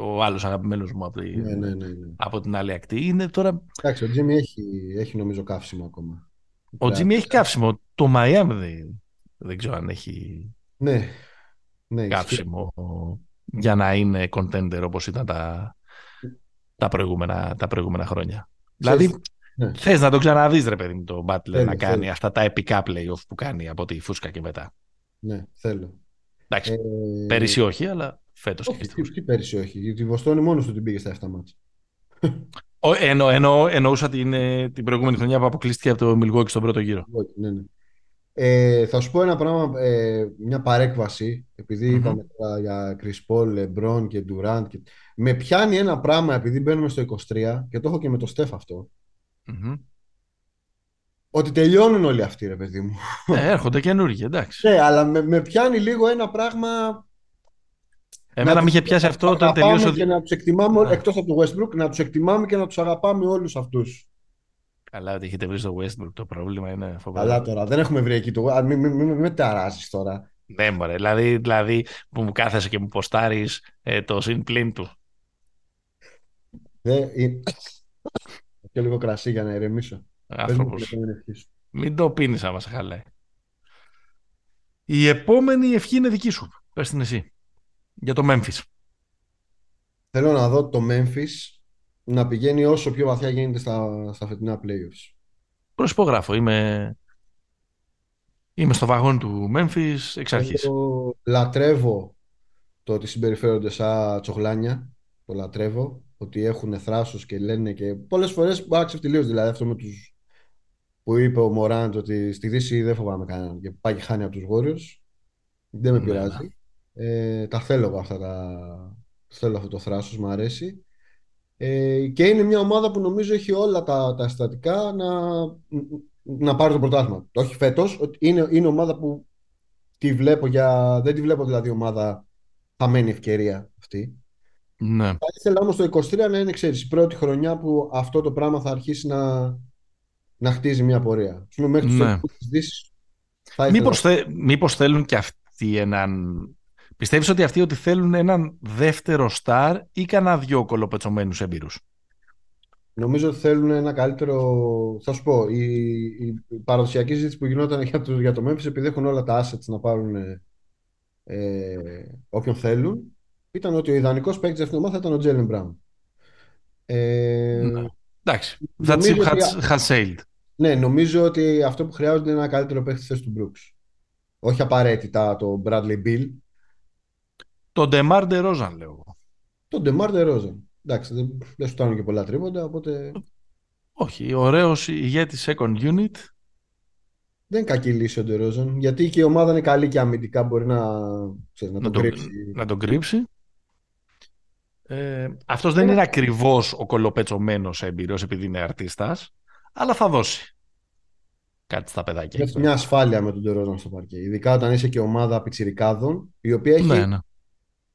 Speaker 1: Ο άλλος αγαπημένος μου από,
Speaker 2: ναι, ναι, ναι, ναι,
Speaker 1: από την άλλη ακτή. Είναι τώρα...
Speaker 2: Εντάξει, ο Jimmy έχει, έχει νομίζω καύσιμο ακόμα.
Speaker 1: Ο Jimmy έχει καύσιμο. Το Miami δεν, δεν ξέρω αν έχει
Speaker 2: ναι, ναι,
Speaker 1: καύσιμο για να είναι contender όπως ήταν τα, τα προηγούμενα, τα προηγούμενα χρόνια. Δηλαδή, ναι. θες να το ξαναδείς, ρε παιδί μου, το Butler να κάνει αυτά τα επικά playoff που κάνει από τη φούσκα και μετά.
Speaker 2: Ναι, θέλω.
Speaker 1: Εντάξει. Ε... Πέρυσι όχι, αλλά φέτος
Speaker 2: και τι, τι πέρυσι όχι. Γιατί η Βοστόνη μόνος του την πήγε στα 7 μάτια.
Speaker 1: Εννο, εννο, εννοούσα την, ε, την προηγούμενη χρονιά που αποκλείστηκε από το Milwaukee στον πρώτο γύρο.
Speaker 2: Ναι, ναι. Ε, θα σου πω ένα πράγμα, ε, μια παρέκβαση, επειδή mm-hmm. είπαμε τώρα για Chris Paul, LeBron και Durant. Και... Με πιάνει ένα πράγμα, επειδή μπαίνουμε στο 23, και το έχω και με το Στεφ αυτό, mm-hmm. ότι τελειώνουν όλοι αυτοί, ρε παιδί μου.
Speaker 1: Ε, έρχονται καινούργοι, εντάξει.
Speaker 2: Ναι, αλλά με, με πιάνει λίγο ένα πράγμα...
Speaker 1: Εμένα να με είχε πιάσει αυτό όταν τελείωσε...
Speaker 2: Και να τους εκτιμάμε, yeah. εκτός από το Westbrook, να τους εκτιμάμε και να τους αγαπάμε όλους αυτούς.
Speaker 1: Καλά, ότι έχετε βρει στο Westbrook το πρόβλημα είναι φοβερό.
Speaker 2: Καλά τώρα, δεν έχουμε βρει εκεί το. Μην μη, μη, μη, ταράζει τώρα.
Speaker 1: Ναι, μωρέ. Δηλαδή, δηλαδή που μου κάθεσαι και μου ποστάρεις ε, το συν πλήν του.
Speaker 2: Ναι, και λίγο κρασί για να ηρεμήσω.
Speaker 1: Άνθρωπος. Μην το πίνεις άμα σε χαλάει. Η επόμενη ευχή είναι δική σου. Πες την εσύ. Για το Memphis.
Speaker 2: Θέλω να δω το Memphis να πηγαίνει όσο πιο βαθιά γίνεται στα, στα φετινά playoffs.
Speaker 1: Προσυπογράφω. Είμαι, είμαι στο βαγόνι του Memphis εξ αρχής.
Speaker 2: λατρεύω το ότι συμπεριφέρονται σαν τσοχλάνια. Το λατρεύω. Ότι έχουν θράσος και λένε και πολλές φορές μπορεί να Δηλαδή αυτό με τους που είπε ο Μωράντ ότι στη Δύση δεν φοβάμαι κανέναν και πάει και χάνει από τους Γόριος. Δεν με ναι, πειράζει. Ναι. Ε, τα θέλω εγώ αυτά τα... Θέλω αυτό το θράσος, μου αρέσει. Ε, και είναι μια ομάδα που νομίζω έχει όλα τα, τα συστατικά να, να πάρει το πρωτάθλημα. Όχι φέτος, είναι, είναι ομάδα που τη βλέπω για. Δεν τη βλέπω δηλαδή ομάδα χαμένη ευκαιρία αυτή.
Speaker 1: Ναι. Θα
Speaker 2: ήθελα όμως το 23 να είναι ξέρεις, η πρώτη χρονιά που αυτό το πράγμα θα αρχίσει να, να χτίζει μια πορεία. Πούμε, μέχρι ναι.
Speaker 1: Μήπως, θε, μήπως θέλουν και αυτοί έναν Πιστεύεις ότι αυτοί ότι θέλουν έναν δεύτερο στάρ ή κανένα δυο κολοπετσωμένους έμπειρους;
Speaker 2: Νομίζω ότι θέλουν ένα καλύτερο. Θα σου πω, η, η παραδοσιακή ζήτηση που γινόταν για το, για το Memphis, επειδή έχουν όλα τα assets να πάρουν ε, όποιον θέλουν, ήταν ότι ο ιδανικός παίκτης αυτήν την ομάδα θα ήταν ο Τζέλεν Μπράουν.
Speaker 1: Ε, ναι. Εντάξει. That ship has, has sailed.
Speaker 2: Ναι, νομίζω ότι αυτό που χρειάζονται είναι ένα καλύτερο παίκτη στη θέση του Brooks. Όχι απαραίτητα το Bradley Beal,
Speaker 1: το Ντεμάρ Ντερόζαν, λέω εγώ.
Speaker 2: Το Ντεμάρ Ντερόζαν. Εντάξει, δεν, δεν σου και πολλά τρίποντα, οπότε.
Speaker 1: Όχι, ωραίος ηγέτης second unit.
Speaker 2: Δεν είναι κακή λύση ο Ντερόζαν. Γιατί και η ομάδα είναι καλή και αμυντικά μπορεί να, ξέρεις, να,
Speaker 1: να,
Speaker 2: τον κρύψει.
Speaker 1: Να τον κρύψει. Ε, αυτός δεν είναι ακριβώς ο κολοπετσωμένος έμπειρος επειδή είναι αρτίστας, αλλά θα δώσει κάτι στα παιδάκια.
Speaker 2: Έχει μια ασφάλεια με τον Ντερόζαν στο παρκέ. Ειδικά όταν είσαι και ομάδα πιτσιρικάδων, η οποία έχει ναι, ναι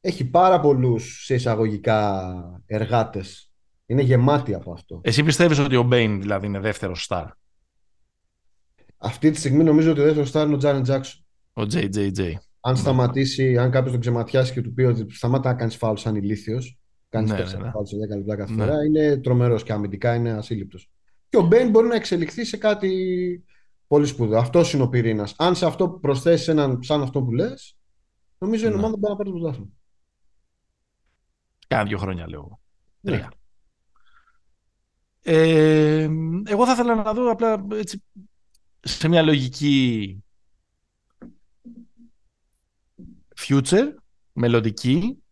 Speaker 2: έχει πάρα πολλούς σε εισαγωγικά εργάτες. Είναι γεμάτη από αυτό.
Speaker 1: Εσύ πιστεύεις ότι ο Μπέιν δηλαδή είναι δεύτερος στάρ;
Speaker 2: Αυτή τη στιγμή νομίζω ότι ο δεύτερος στάρ είναι ο Τζάρεν Τζάξον.
Speaker 1: Ο JJJ.
Speaker 2: Αν σταματήσει, αν κάποιος τον ξεματιάσει και του πει ότι σταμάτα να κάνεις φάουλ σαν ηλίθιος, κάνεις ναι, τέσσερα ναι, ναι. φάουλ σε 10 λεπτά κάθε ναι. φορά, είναι τρομερός και αμυντικά είναι ασύλληπτος. Και ο Μπέιν μπορεί να εξελιχθεί σε κάτι Πολύ σπουδαίο. Αυτό είναι ο πυρήνας. Αν σε αυτό προσθέσεις έναν σαν αυτό που λες, νομίζω η
Speaker 1: Ναι.
Speaker 2: ομάδα μπορεί να πάρει το πρωτάθλημα.
Speaker 1: Κάνα δύο χρόνια λέω.
Speaker 2: Ναι.
Speaker 1: Τρία. Ε, εγώ θα ήθελα να δω απλά έτσι, σε μια λογική future, μελλοντική,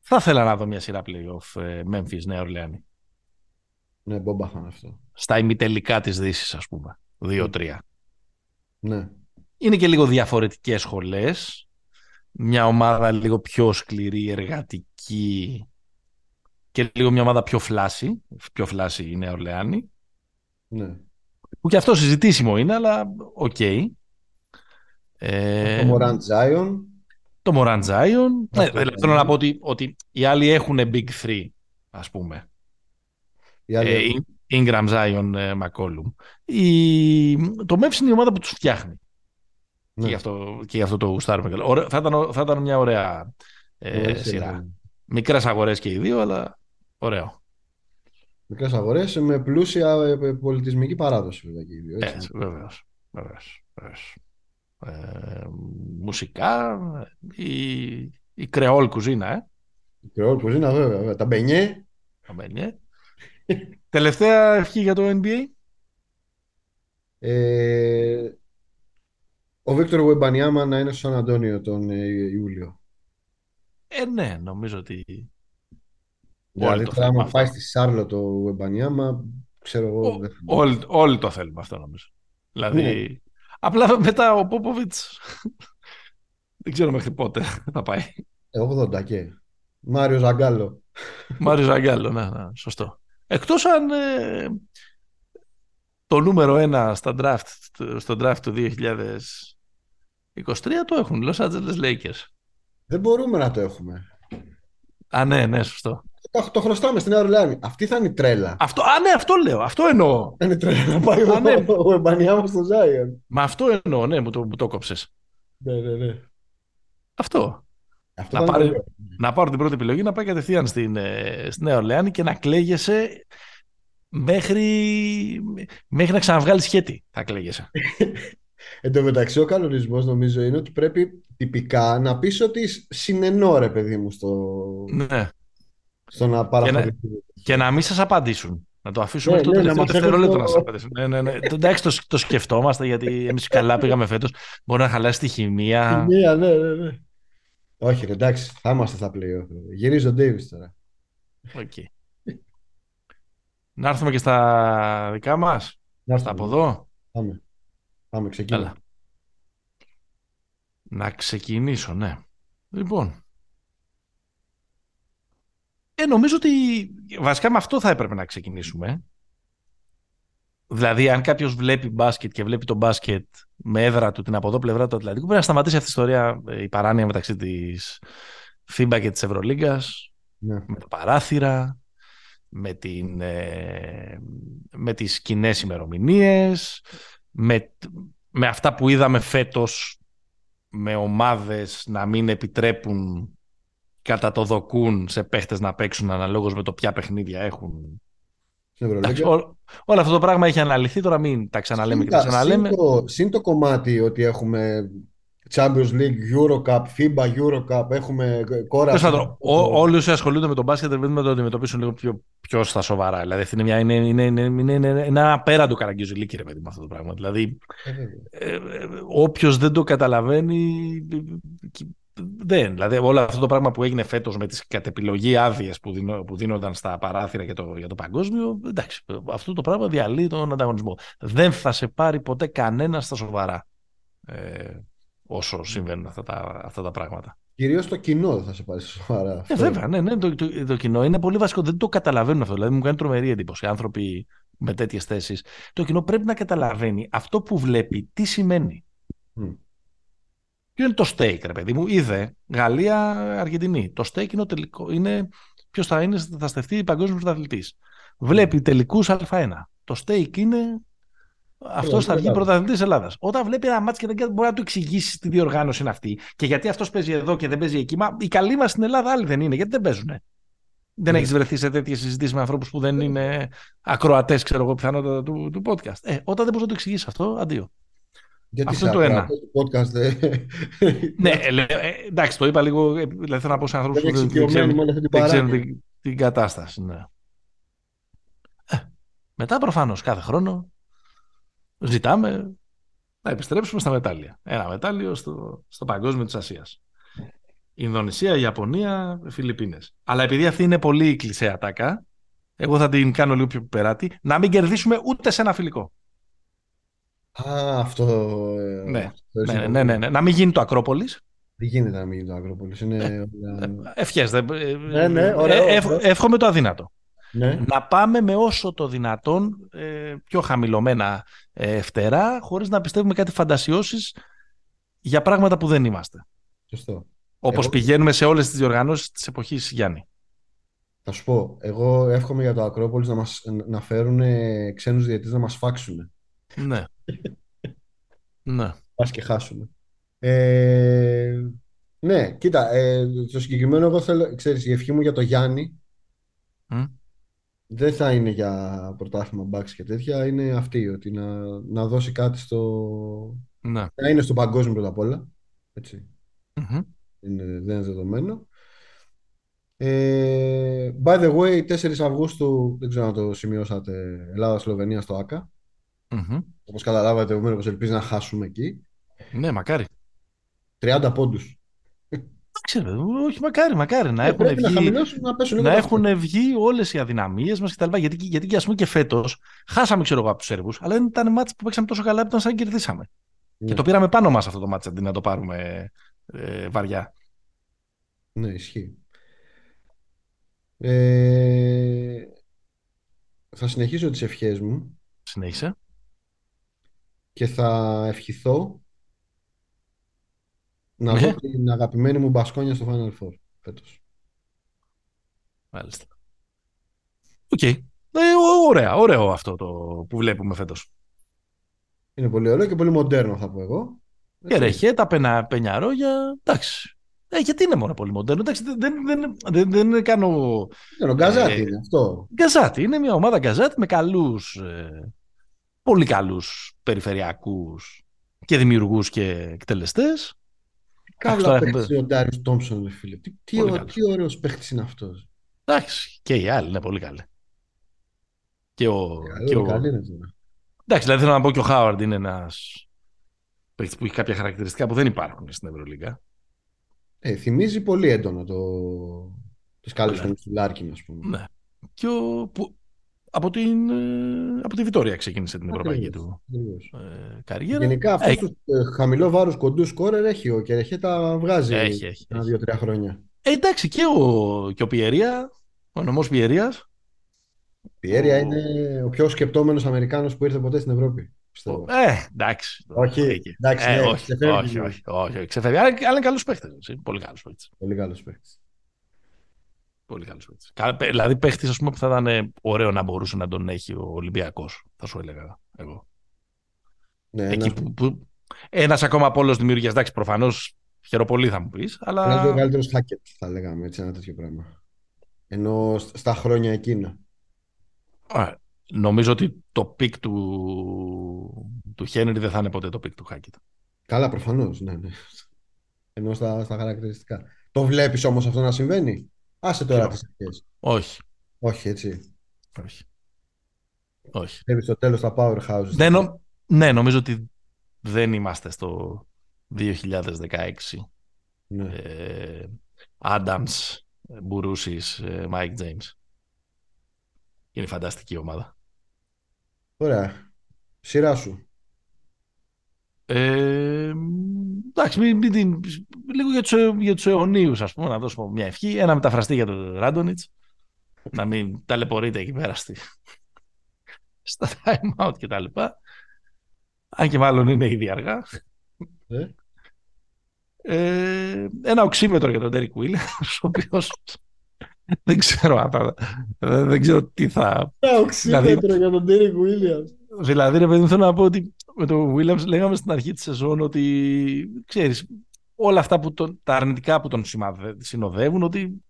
Speaker 1: θα ήθελα να δω μια σειρά playoff ε, Memphis Νέα Ορλεάνη.
Speaker 2: Ναι, μπόμπα θα είναι αυτό.
Speaker 1: Στα ημιτελικά της Δύσης ας πούμε. 2-3.
Speaker 2: Ναι.
Speaker 1: Είναι και λίγο διαφορετικές σχολές. Μια ομάδα λίγο πιο σκληρή, εργατική και λίγο μια ομάδα πιο flashy. Πιο flashy η Νέα Ορλεάνη.
Speaker 2: ναι.
Speaker 1: Που και αυτό συζητήσιμο είναι, αλλά οκ. Ε,
Speaker 2: Το Μωράντ Ζάιον.
Speaker 1: το Morant Zion. Ναι,
Speaker 2: Αυτό
Speaker 1: δηλαδή,
Speaker 2: είναι.
Speaker 1: θέλω να πω ότι, ότι οι άλλοι έχουν Big Three, ας πούμε.
Speaker 2: Οι άλλοι-
Speaker 1: Ε, Ingram, Zion, ε, McCollum. Η... Το Memphis είναι η ομάδα που τους φτιάχνει.
Speaker 2: Ναι.
Speaker 1: Και, γι αυτό, και γι' αυτό το γουστάρουμε. καλά. Ωραία- θα, ήταν, θα ήταν μια ωραία ε,
Speaker 2: Ωραία
Speaker 1: σειρά. Μικρές αγορές και οι δύο, αλλά ωραίο.
Speaker 2: Μικρές αγορές με πλούσια ε, πολιτισμική παράδοση βέβαια και οι δύο. έτσι.
Speaker 1: Έτσι, βεβαίως. βεβαίως, βεβαίως. Ε, μουσικά, η, η κρεόλ κουζίνα, ε.
Speaker 2: Η κρεόλ κουζίνα βέβαια, βέβαια. Τα μπενιέ.
Speaker 1: Αμένει, ε. Τελευταία ευχή για το NBA.
Speaker 2: Ε, ο Βίκτορ Γουεμπανιάμα να είναι στο Σαν Αντώνιο τον ε, Ιούλιο.
Speaker 1: Ε, ναι, νομίζω ότι
Speaker 2: Δηλαδή
Speaker 1: το
Speaker 2: τώρα
Speaker 1: θέλουμε
Speaker 2: άμα πάει
Speaker 1: αυτό.
Speaker 2: στη Σάρλο το Γουεμπανιάμα, ξέρω εγώ.
Speaker 1: Ό-
Speaker 2: δεν θα-
Speaker 1: όλοι, όλοι το θέλουμε αυτό νομίζω. Δηλαδή,
Speaker 2: Ναι.
Speaker 1: απλά μετά ο Πόποβιτς δεν ξέρω μέχρι πότε θα πάει.
Speaker 2: Ε, 80 και. Μάριο Ζαγκάλο.
Speaker 1: Μάριο Ζαγκάλο, ναι, ναι, σωστό. Εκτός αν ε, το νούμερο ένα στα draft, στο draft του 2023 το έχουν, Los Angeles Lakers.
Speaker 2: Δεν μπορούμε να το έχουμε.
Speaker 1: Α, ναι, ναι, σωστό.
Speaker 2: Το, το χρωστάμε στην Νέα Ορλεάνη. Αυτή θα είναι η τρέλα.
Speaker 1: Αυτό, α, ναι, αυτό λέω, αυτό εννοώ.
Speaker 2: Θα είναι η τρέλα να πάει
Speaker 1: Α,
Speaker 2: ο,
Speaker 1: ναι.
Speaker 2: ο Γουεμπανιάμα στο Ζάιον.
Speaker 1: Μα αυτό εννοώ, ναι, μου το, μου το κόψες.
Speaker 2: Ναι, ναι, ναι.
Speaker 1: Αυτό.
Speaker 2: Αυτό
Speaker 1: Να
Speaker 2: θα
Speaker 1: πάρει-
Speaker 2: είναι ωραίο.
Speaker 1: να πάρω την πρώτη επιλογή να πάει κατευθείαν στην, ε, στη Νέα Ορλεάνη και να κλαίγεσαι μέχρι, μέχρι να ξαναβγάλεις σχέτη. Θα κλαίγεσαι.
Speaker 2: Εν τω μεταξύ, ο κανονισμός νομίζω είναι ότι πρέπει τυπικά να πεις ότι συνενώ, ρε παιδί μου, στο,
Speaker 1: ναι.
Speaker 2: στο να παραχωρηθεί.
Speaker 1: Και να μην σας απαντήσουν. Να το αφήσουμε
Speaker 2: Ναι,
Speaker 1: μέχρι το
Speaker 2: ναι, να
Speaker 1: τελευταίο
Speaker 2: μας έχουν
Speaker 1: δευτερόλεπτο
Speaker 2: το-
Speaker 1: να σας απαντήσουν. Ναι, ναι, ναι. Το- Εντάξει, το, το σκεφτόμαστε γιατί εμείς καλά πήγαμε φέτος. Μπορεί να χαλάσει τη χημεία.
Speaker 2: Μία, ναι, ναι, ναι. Όχι, ρε, εντάξει, θα είμαστε στα playoff. ρε. Γυρίζει ο Ντέιβις τώρα.
Speaker 1: Οκ. Να έρθουμε και στα δικά μας.
Speaker 2: Να
Speaker 1: Στα
Speaker 2: έρθουμε.
Speaker 1: από εδώ.
Speaker 2: Πάμε. Πάμε, ξεκινά.
Speaker 1: Έλα. Να ξεκινήσω, ναι. Λοιπόν. Ε, νομίζω ότι βασικά με αυτό θα έπρεπε να ξεκινήσουμε. Δηλαδή, αν κάποιος βλέπει μπάσκετ και βλέπει το μπάσκετ με έδρα του την από εδώ πλευρά του Ατλαντικού, πρέπει να σταματήσει αυτή η ιστορία, ε, η παράνοια μεταξύ της FIBA και της Ευρωλίγκας,
Speaker 2: Ναι.
Speaker 1: με τα παράθυρα, με, την, ε, με τις κοινές ημερομηνίες, με, με αυτά που είδαμε φέτος με ομάδες να μην επιτρέπουν κατά το δοκούν σε παίχτες να παίξουν αναλόγως με το ποια παιχνίδια έχουν.
Speaker 2: Στην
Speaker 1: Εντάξει,
Speaker 2: Ευρωλίγκα.
Speaker 1: ό- όλο αυτό το πράγμα έχει αναλυθεί, τώρα μην τα ξαναλέμε και τα
Speaker 2: Συν τα-
Speaker 1: ξαναλέμε.
Speaker 2: Συν το, συν το κομμάτι ότι έχουμε Champions League, Eurocup, FIBA, Eurocup, έχουμε κόραση.
Speaker 1: Τέλος πάντων, ό- όλοι όσοι ασχολούνται με τον μπάσκετ πρέπει να το αντιμετωπίσουν λίγο πιο, πιο στα σοβαρά. Δηλαδή, αυτή είναι, μια, είναι, είναι, είναι, είναι, είναι ένα απέραντο καραγκιουζιλίκι, ρε παιδί, με αυτό το πράγμα. Δηλαδή,
Speaker 2: Ε, βέβαια.
Speaker 1: ε, ε, όποιος δεν το καταλαβαίνει ε, ε, δεν. Δηλαδή όλο αυτό το πράγμα που έγινε φέτος με τις κατ' επιλογή άδειες που, δίνω- που δίνονταν στα παράθυρα για το, για το παγκόσμιο εντάξει, αυτό το πράγμα διαλύει τον ανταγωνισμό. Δεν θα σε πάρει ποτέ κανένα στα σοβαρά ε, όσο συμβαίνουν αυτά τα, αυτά τα πράγματα.
Speaker 2: Κυρίως το κοινό δεν θα σε πάρει σοβαρά.
Speaker 1: Ε,
Speaker 2: Αυτό.
Speaker 1: βέβαια, ναι, ναι, το, το, το κοινό είναι πολύ βασικό. Δεν το καταλαβαίνουν αυτό. Δηλαδή μου κάνει τρομερή εντύπωση. Άνθρωποι με τέτοιες θέσεις. Το κοινό πρέπει να καταλαβαίνει αυτό που βλέπει τι σημαίνει.
Speaker 2: Μμ.
Speaker 1: Ποιο είναι το stake, ρε παιδί μου. Είδε Γαλλία-Αργεντινή. Το stake είναι, ο τελικό, είναι ποιος θα, είναι, θα στεφτεί παγκόσμιος πρωταθλητής. Βλέπει τελικούς Α1. Το stake είναι αυτό θα βγει
Speaker 2: Ελλάδα.
Speaker 1: πρωταθλητής Ελλάδας. Όταν βλέπει ένα μάτσο και δεν μπορεί να του εξηγήσει τι διοργάνωση είναι αυτή και γιατί αυτός παίζει εδώ και δεν παίζει εκεί. Μα οι καλοί μας στην Ελλάδα άλλοι δεν είναι, γιατί δεν παίζουν. Δεν
Speaker 2: Ναι.
Speaker 1: έχεις βρεθεί σε τέτοιες συζητήσεις με ανθρώπους που δεν είναι ακροατές, ξέρω εγώ, πιθανότατα του, του podcast. Ε, όταν δεν μπορείς να το εξηγήσεις αυτό, αντίο.
Speaker 2: Γιατί
Speaker 1: Αυτό
Speaker 2: σε
Speaker 1: είναι το ένα.
Speaker 2: αυτό το podcast δεν...
Speaker 1: ναι, ε, λέ- ε, εντάξει, το είπα λίγο, ε, δηλαδή θέλω να πω σε ανθρώπους
Speaker 2: δεν
Speaker 1: που
Speaker 2: είναι
Speaker 1: δεν, δεν
Speaker 2: εξοικειωμένοι
Speaker 1: ξέρουν,
Speaker 2: με όλη αυτή την
Speaker 1: δεν ξέρουν
Speaker 2: παράνοια.
Speaker 1: την, την κατάσταση. Ναι. Ε, μετά προφανώς κάθε χρόνο ζητάμε να επιστρέψουμε στα μετάλλια. Ένα μετάλλιο στο, στο παγκόσμιο της Ασίας. Ινδονησία, Ιαπωνία, Φιλιππίνες. Αλλά επειδή αυτή είναι πολύ κλεισέ ατάκα, εγώ θα την κάνω λίγο πιο περάτη, να μην κερδίσουμε ούτε σε ένα φιλικό.
Speaker 2: Α, αυτό... ε,
Speaker 1: Ναι,
Speaker 2: αυτό
Speaker 1: Ναι,
Speaker 2: είναι
Speaker 1: ναι, ναι, ναι. Να μην γίνει το Ακρόπολης.
Speaker 2: Δεν γίνεται να μην γίνει το Ακρόπολης. Είναι... όλα-
Speaker 1: Ευχές. δεν- ε,
Speaker 2: Ναι, ναι, ωραίο,
Speaker 1: ε, εύχο-
Speaker 2: ωραίο.
Speaker 1: εύχομαι το αδύνατο.
Speaker 2: Ναι.
Speaker 1: Να πάμε με όσο το δυνατόν ε, πιο χαμηλωμένα ε, φτερά, χωρίς να πιστεύουμε κάτι φαντασιώσεις για πράγματα που δεν είμαστε.
Speaker 2: Σωστό.
Speaker 1: Όπως
Speaker 2: Εγώ-
Speaker 1: πηγαίνουμε σε όλες τις διοργανώσεις της εποχής Γιάννη.
Speaker 2: Θα σου πω, εγώ εύχομαι για το Ακρόπολης να, μας, να φέρουν ε, ξένους διαιτητές να μας φάξουν.
Speaker 1: Ναι. ναι.
Speaker 2: Πας και χάσουμε. Ε, ναι, κοίτα, ε, το συγκεκριμένο εγώ θέλω, ξέρεις, η ευχή μου για το Γιάννη
Speaker 1: Μμ.
Speaker 2: Δεν θα είναι για πρωτάθλημα μπάξ και τέτοια, είναι αυτή, ότι να, να δώσει κάτι στο...
Speaker 1: ναι.
Speaker 2: να είναι στο παγκόσμιο πρώτα απ' όλα, έτσι,
Speaker 1: Μμμ.
Speaker 2: είναι, δεν είναι δεδομένο. Ε, by the way, 4 Αυγούστου, δεν ξέρω αν το σημειώσατε, Ελλάδα-Σλοβενία στο ΆΚΑ.
Speaker 1: Μμμ.
Speaker 2: Όπως καταλάβατε, ο Μένος ελπίζει να χάσουμε εκεί.
Speaker 1: Ναι, μακάρι.
Speaker 2: 30 πόντους.
Speaker 1: Ξέρω, όχι, μακάρι, μακάρι να
Speaker 2: Ε,
Speaker 1: έχουν
Speaker 2: πρέπει να
Speaker 1: βγει,
Speaker 2: χαμηλώσουν, να πέσουν λίγο
Speaker 1: να
Speaker 2: τα
Speaker 1: έχουν βγει όλες οι αδυναμίες μας κτλ. Γιατί, γιατί και ας πούμε και φέτος χάσαμε, ξέρω εγώ, από τους Σέρβους, αλλά δεν ήταν μάτς που παίξαμε τόσο καλά που ήταν σαν να κερδίσαμε.
Speaker 2: Ναι.
Speaker 1: Και το πήραμε πάνω μας αυτό το μάτς αντί να το πάρουμε ε, βαριά.
Speaker 2: Ναι, ισχύει. Ε, θα συνεχίσω τις ευχές μου
Speaker 1: Συνέχισε.
Speaker 2: και θα ευχηθώ να
Speaker 1: Ναι.
Speaker 2: δω την αγαπημένη μου Μπασκόνια στο Final Four φέτος.
Speaker 1: Μάλιστα. Οκ. Ε, ω- ωραία, ωραίο αυτό το που βλέπουμε φέτος.
Speaker 2: Είναι πολύ ωραίο και πολύ μοντέρνο θα πω εγώ.
Speaker 1: Και ρεχέ, τα πενα, Πενιαρόγια. Εντάξει. Ε, γιατί είναι μόνο πολύ μοντέρνο. Εντάξει, δεν, δεν, δεν, δεν, δεν κάνω.
Speaker 2: Ναι, ο Γκαζάτη
Speaker 1: Ε,
Speaker 2: είναι αυτό.
Speaker 1: Γκαζάτη. Είναι μια ομάδα γκαζάτη με καλούς, ε, πολύ καλούς περιφερειακούς και δημιουργούς και εκτελεστές.
Speaker 2: Κάβλα
Speaker 1: τώρα
Speaker 2: παίχτης
Speaker 1: έχουμε-
Speaker 2: είναι ο Ντάριους Τόμψον, ρε φίλε. Τι, τι,
Speaker 1: Πολύ
Speaker 2: ω-
Speaker 1: καλός.
Speaker 2: τι ωραίος παίχτης είναι αυτός.
Speaker 1: Εντάξει, και οι άλλοι είναι πολύ καλοί. Και ο, και
Speaker 2: Καλό,
Speaker 1: ο...
Speaker 2: καλή είναι τώρα.
Speaker 1: Εντάξει, δηλαδή θέλω να πω και ο Χάουαρντ είναι ένας παίκτης που έχει κάποια χαρακτηριστικά που δεν υπάρχουν στην Ευρωλίγα.
Speaker 2: Ε, θυμίζει πολύ έντονα το... τις καλές
Speaker 1: Ναι.
Speaker 2: χρονιές του Λάρκιν, ας πούμε.
Speaker 1: Ναι. Και ο, που, από, την, ε, από τη Βιτόρια ξεκίνησε την ευρωπαϊκή
Speaker 2: Ακριβώς,
Speaker 1: του
Speaker 2: ακριβώς.
Speaker 1: ε, καριέρα.
Speaker 2: Γενικά αυτούς
Speaker 1: Έχει.
Speaker 2: τους ε, χαμηλό βάρους κοντού σκόρερ έχει ο Κερεχέτα βγάζει
Speaker 1: Έχει, έχει,
Speaker 2: ένα
Speaker 1: έχει.
Speaker 2: δύο-τρία χρόνια.
Speaker 1: Ε, εντάξει, και ο, και ο Πιερία, ο νομός Πιερίας,
Speaker 2: Πιέρια
Speaker 1: Ο-
Speaker 2: είναι ο πιο σκεπτόμενος Αμερικάνος που ήρθε ποτέ στην Ευρώπη. Πιστεύω.
Speaker 1: Ε, εντάξει.
Speaker 2: Όχι,
Speaker 1: Εκεί.
Speaker 2: εντάξει,
Speaker 1: Ε,
Speaker 2: ναι,
Speaker 1: όχι,
Speaker 2: ξεφεύγει
Speaker 1: όχι,
Speaker 2: λίγο.
Speaker 1: όχι, όχι, όχι, ξεφεύγει. Αλλά, αλλά είναι καλός παίχτης. έτσι, Πολύ καλός παίχτης.
Speaker 2: Πολύ καλός παίκτης.
Speaker 1: Πολύ καλός παίχτης. Κα- παι- Δηλαδή παίχτης ας πούμε, που θα ήταν ε, ωραίο να μπορούσε να τον έχει ο Ολυμπιακός, θα σου έλεγα εγώ.
Speaker 2: Ναι,
Speaker 1: Εκεί
Speaker 2: ένας,
Speaker 1: που, που... Ένας ακόμα πόλος δημιουργίας, εντάξει, προφανώς χαίρω πολύ θα μου πεις,
Speaker 2: ένας
Speaker 1: αλλά
Speaker 2: δύο καλύτερος Χάκετ θα λέγαμε έτσι ένα τέτοιο πράγμα. Ενώ σ- στα χρόνια εκείνα.
Speaker 1: Α, νομίζω ότι το peak του, του Χένρι δεν θα είναι ποτέ το peak του Χάκετ.
Speaker 2: Καλά, προφανώς, ναι, ναι. Ενώ στα, στα χαρακτηριστικά. Το βλέπεις όμως αυτό να συμβαίνει; Άσε τώρα
Speaker 1: Ποιο;
Speaker 2: τις αρχές.
Speaker 1: Όχι,
Speaker 2: Όχι, έτσι.
Speaker 1: όχι. Όχι.
Speaker 2: Βλέπεις στο τέλος τα powerhouses.
Speaker 1: Δεν νο- Ναι, νομίζω ότι δεν είμαστε στο 2016.
Speaker 2: Ναι.
Speaker 1: Ε, Adams, Μπουρούσης, ε, Mike James. Είναι φανταστική ομάδα.
Speaker 2: Ωραία. Σειρά σου.
Speaker 1: Ε, εντάξει, μην, μην την- λίγο για τους, ε- για τους αιωνίους, ας πούμε, να δώσουμε μια ευχή. Ένα μεταφραστή για τον Ράντονιτς. να μην ταλαιπωρείται εκεί πέρα στη, στα time out και τα λοιπά. Αν και μάλλον είναι ήδη αργά.
Speaker 2: Ε;
Speaker 1: Ε, ένα οξύμετρο για τον Derek Williams, ο οποίος δεν ξέρω, αν θα- δεν, δεν ξέρω τι θα...
Speaker 2: Τα οξύμετρο για τον Derek Williams.
Speaker 1: Δηλαδή, ρε παιδί μου, θέλω να πω ότι με τον Williams λέγαμε στην αρχή της σεζόν ότι, ξέρεις, όλα αυτά που τον, τα αρνητικά που τον σημαδε- συνοδεύουν, ότι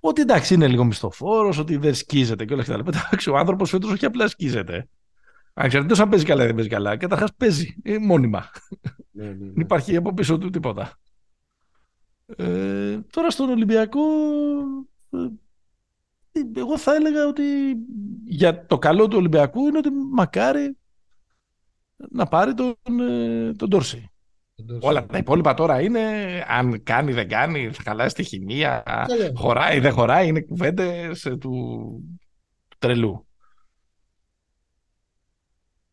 Speaker 1: ότι εντάξει είναι λίγο μισθοφόρος, ότι δεν σκίζεται και όλα αυτά. Εντάξει, ο άνθρωπος φέτος όχι απλά σκίζεται. Ανεξαρτήτω αν παίζει καλά ή δεν παίζει καλά. Καταρχάς παίζει ε, μόνιμα.
Speaker 2: Ναι, ναι, ναι.
Speaker 1: Δεν υπάρχει από πίσω του τίποτα. Ε, τώρα στον Ολυμπιακό ε, εγώ θα έλεγα ότι για το καλό του Ολυμπιακού είναι ότι μακάρι να πάρει τον, ε, τον Ντόρση. Όλα τα υπόλοιπα τώρα είναι αν κάνει, δεν κάνει, θα χαλάσει τη χημεία, χωράει, δεν χωράει, είναι κουβέντες του, του τρελού.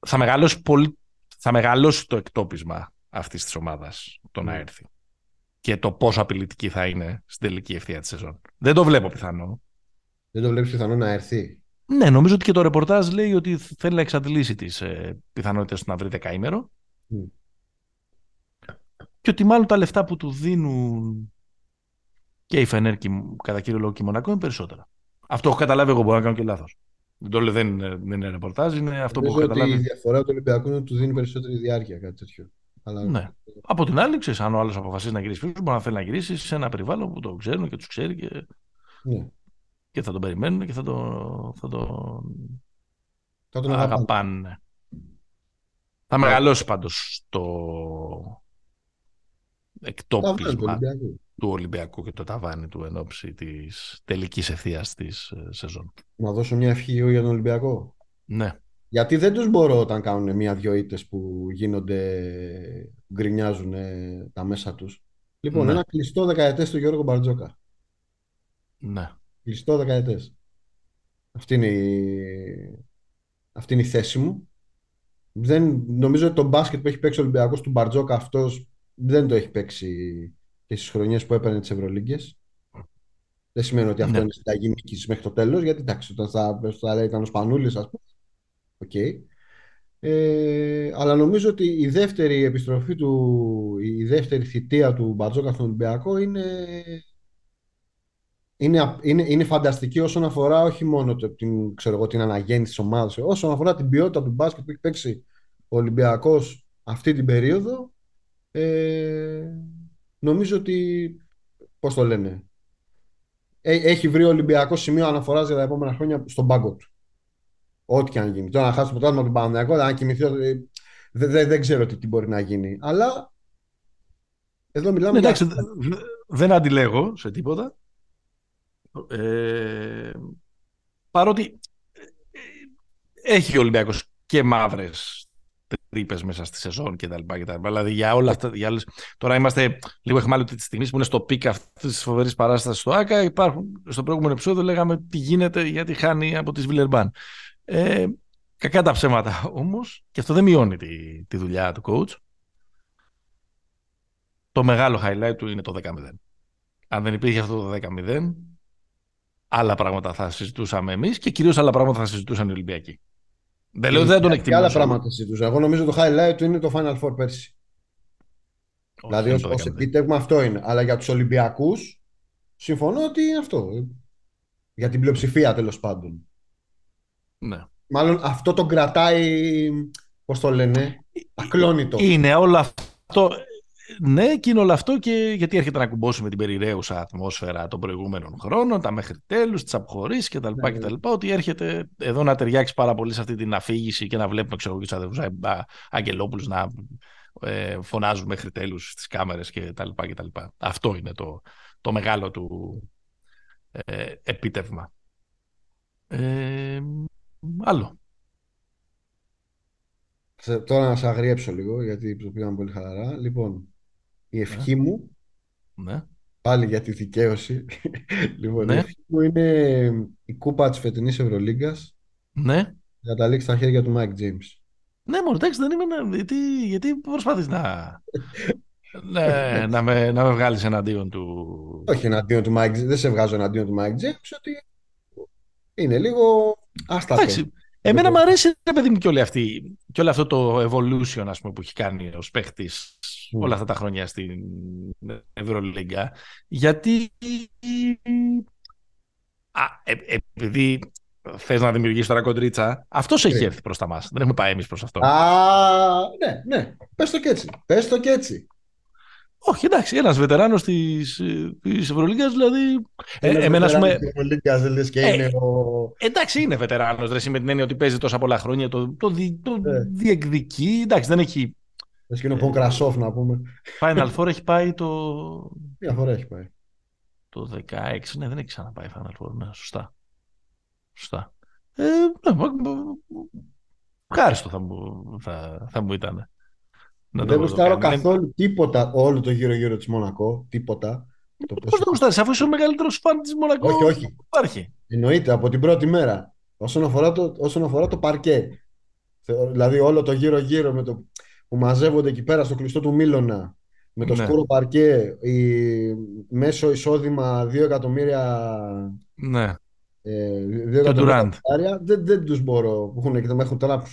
Speaker 1: Θα μεγαλώσει, πολύ, θα μεγαλώσει το εκτόπισμα αυτής της ομάδας το να έρθει. Και το πόσο απειλητική θα είναι στην τελική ευθεία της σεζόν. Δεν το βλέπω πιθανό.
Speaker 2: Δεν το βλέπεις πιθανό να έρθει.
Speaker 1: Ναι, νομίζω ότι και το ρεπορτάζ λέει ότι θέλει να εξαντλήσει τις ε, πιθανότητες του να βρει δεκαήμερο.
Speaker 2: Mm.
Speaker 1: Και ότι μάλλον τα λεφτά που του δίνουν και η Φενέρ κατά κύριο λόγο και η Μονακό είναι περισσότερα. Αυτό έχω καταλάβει εγώ, μπορώ να κάνω και λάθος. Δεν το λέω, δεν είναι, δεν είναι ρεπορτάζ, είναι αυτό
Speaker 2: Νομίζω
Speaker 1: που έχω καταλάβει.
Speaker 2: Ότι η διαφορά του Ολυμπιακού είναι ότι του δίνει περισσότερη διάρκεια, κάτι τέτοιο. Αλλά...
Speaker 1: Ναι. Από την άλλη, ξέρεις, αν ο άλλος αποφασίσει να γυρίσει πίσω, μπορεί να θέλει να γυρίσει σε ένα περιβάλλον που το ξέρουν και τους ξέρει και,
Speaker 2: Ναι.
Speaker 1: Και θα τον περιμένουν και θα, το, θα τον
Speaker 2: Θα τον αγαπάνε.
Speaker 1: αγαπάνε. Θα μεγαλώσει πάντως το
Speaker 2: Τα βγάλει του
Speaker 1: εκτόπισμα
Speaker 2: Ολυμπιακού.
Speaker 1: του Ολυμπιακού και το ταβάνι του εν ώψη της τελικής ευθείας της ε, σεζόν.
Speaker 2: Να δώσω μια ευχή εγώ για τον Ολυμπιακό.
Speaker 1: Ναι.
Speaker 2: Γιατί δεν τους μπορώ όταν κάνουν μία-δυο ήττες που γίνονται, γκρινιάζουν τα μέσα τους. Λοιπόν,
Speaker 1: Ναι.
Speaker 2: ένα κλειστό δεκαετές του Γιώργο Μπαρτζόκα.
Speaker 1: Ναι.
Speaker 2: Κλειστό δεκαετές. Αυτή είναι η, αυτή είναι η θέση μου. Δεν, νομίζω ότι το μπάσκετ που έχει παίξει ο Ολυμπιακός του Μπαρτζόκα αυτός δεν το έχει παίξει και στις χρονιές που έπαιρνε τις Ευρωλίγκες. Δεν σημαίνει ότι αυτό
Speaker 1: Ναι.
Speaker 2: είναι συνταγή νίκης μέχρι το τέλος, γιατί εντάξει, όταν θα, θα λέει ήταν ο Σπανούλης, ας πούμε. Οκ. Ε, αλλά νομίζω ότι η δεύτερη επιστροφή του, η δεύτερη θητεία του Μπαρτζόκα στον Ολυμπιακό είναι, είναι, απ- είναι, είναι φανταστική όσον αφορά όχι μόνο το, την, ξέρω εγώ, την αναγέννηση της ομάδας, όσον αφορά την ποιότητα του μπάσκετ που έχει παίξει ο Ολυμπιακός αυτή την περίοδο. Ε, νομίζω ότι, πώς το λένε, ε, έχει βρει ο Ολυμπιακός σημείο αναφοράς για τα επόμενα χρόνια στον πάγκο του. Ό,τι και αν γίνει. Τώρα να χάσει το πρωτάθλημα του Παναθηναϊκού, αν κοιμηθεί. ε, Δεν, δεν, δεν ξέρω τι, τι μπορεί να γίνει. Αλλά εδώ μιλάμε
Speaker 1: Ναι,
Speaker 2: για.
Speaker 1: εντάξει, δε- δε- δεν αντιλέγω σε τίποτα. Ε, παρότι ε, έχει ο Ολυμπιακός και μαύρες τρύπες μέσα στη σεζόν και τα λοιπά και τα λοιπά. Δηλαδή για όλα αυτά, για άλλες... τώρα είμαστε λίγο αιχμάλωτοι της στιγμής που είναι στο peak αυτής της φοβερής παράστασης στο ΟΑΚΑ. Υπάρχουν, στο προηγούμενο επεισόδιο λέγαμε τι γίνεται γιατί χάνει από τη Βιλερμπάν. Ε, κακά τα ψέματα όμως, και αυτό δεν μειώνει τη, τη δουλειά του coach. Το μεγάλο highlight του είναι το 10-0. Αν δεν υπήρχε αυτό το 10-0, άλλα πράγματα θα συζητούσαμε εμείς και κυρίως άλλα πράγματα θα συζητούσαν οι Ολυμπιακοί. Δεν λέω ότι δεν τον
Speaker 2: Και άλλα
Speaker 1: εκτιμούσα.
Speaker 2: πράγματα συζητούσα. Εγώ νομίζω το highlight του είναι το Final Four πέρσι.
Speaker 1: Όχι,
Speaker 2: δηλαδή
Speaker 1: είναι
Speaker 2: ως,
Speaker 1: το
Speaker 2: ως
Speaker 1: 10-0.
Speaker 2: επίτευγμα αυτό είναι. Αλλά για τους Ολυμπιακούς συμφωνώ ότι είναι αυτό. Για την πλειοψηφία τέλος πάντων.
Speaker 1: Ναι.
Speaker 2: Μάλλον αυτό τον κρατάει, πώς το λένε, ακλόνητο.
Speaker 1: Είναι όλο αυτό. Ναι, και είναι όλο αυτό και γιατί έρχεται να κουμπώσει με την περιραίουσα ατμόσφαιρα των προηγούμενων χρόνων, τα μέχρι τέλους, τις αποχωρήσεις κτλ.
Speaker 2: Ναι, ναι.
Speaker 1: κτλ. Ότι έρχεται εδώ να ταιριάξει πάρα πολύ σε αυτή την αφήγηση και να βλέπουμε ξέρω, και του αδερφού Αγγελόπουλους να ε, φωνάζουν μέχρι τέλους στις κάμερες κτλ. κτλ. Αυτό είναι το, το μεγάλο του ε, επίτευγμα. Ε, άλλο.
Speaker 2: Σε- Τώρα να σε αγριέψω λίγο, γιατί το πήγαμε πολύ χαλαρά. Λοιπόν, η ευχή μου,
Speaker 1: Ναι.
Speaker 2: πάλι για τη δικαίωση, λοιπόν,
Speaker 1: Ναι.
Speaker 2: η ευχή μου είναι η κούπα της φετινής Ευρωλίγκας
Speaker 1: Ναι.
Speaker 2: να καταλήξει στα χέρια του Mike James.
Speaker 1: Ναι, μόνο εντάξει, δεν είμαι. να- Γιατί, γιατί προσπαθείς να. ναι, να με, να με βγάλεις εναντίον του.
Speaker 2: Όχι εναντίον του Mike James, δεν σε βγάζω εναντίον του Mike James, ότι είναι λίγο άστατο.
Speaker 1: Εντάξει. Εμένα μου αρέσει, ρε παιδί μου, και όλη αυτή, και όλο αυτό το evolution ας πούμε, που έχει κάνει ως παίχτης
Speaker 2: Mm.
Speaker 1: Όλα αυτά τα χρόνια στην Ευρωλίγκα. Γιατί α, ε, επειδή θες να δημιουργήσεις τώρα κοντρίτσα, αυτός έχει
Speaker 2: Ναι.
Speaker 1: έρθει προς τα μας. Δεν έχουμε πάει εμείς προς αυτό.
Speaker 2: Α, ναι, ναι. Πες το και έτσι. Πες το και έτσι.
Speaker 1: Όχι, εντάξει, ένας βετεράνος της Ευρωλίγκας, δηλαδή. Ε, εμένα,
Speaker 2: ας πούμε. και ε, είναι ο...
Speaker 1: Εντάξει, είναι βετεράνος, με την έννοια ότι παίζει τόσα πολλά χρόνια. Το, το, το ε. διεκδικεί. Εντάξει, δεν έχει.
Speaker 2: Λες και είναι ο Πονκρασόφ, να πούμε.
Speaker 1: Final Four έχει πάει το.
Speaker 2: Μια φορά έχει πάει.
Speaker 1: Το 16, ναι, δεν έχει ξαναπάει Final Four. Ναι, σωστά. Σωστά. Ε, ναι, ευχάριστο θα μου, θα, θα μου ήταν.
Speaker 2: Να δεν γουστάρω καθόλου τίποτα όλο το γύρω-γύρω της Μονακό. Τίποτα.
Speaker 1: Πώς δεν γουστάρεις, αφού είσαι ο μεγαλύτερος φαν της Μονακό.
Speaker 2: Όχι, όχι.
Speaker 1: Υπάρχει.
Speaker 2: Εννοείται από την πρώτη μέρα. Όσον αφορά το, όσον αφορά το παρκέ. Δηλαδή όλο το γύρω-γύρω με το, που μαζεύονται εκεί πέρα στο κλειστό του Μίλωνα με το ναι. σκούρο παρκέ, η, μέσο εισόδημα 2 εκατομμύρια.
Speaker 1: Ναι.
Speaker 2: Ε, 2 εκατομμύρια δεν, δεν τους μπορώ. Που έχουν, έχουν τώρα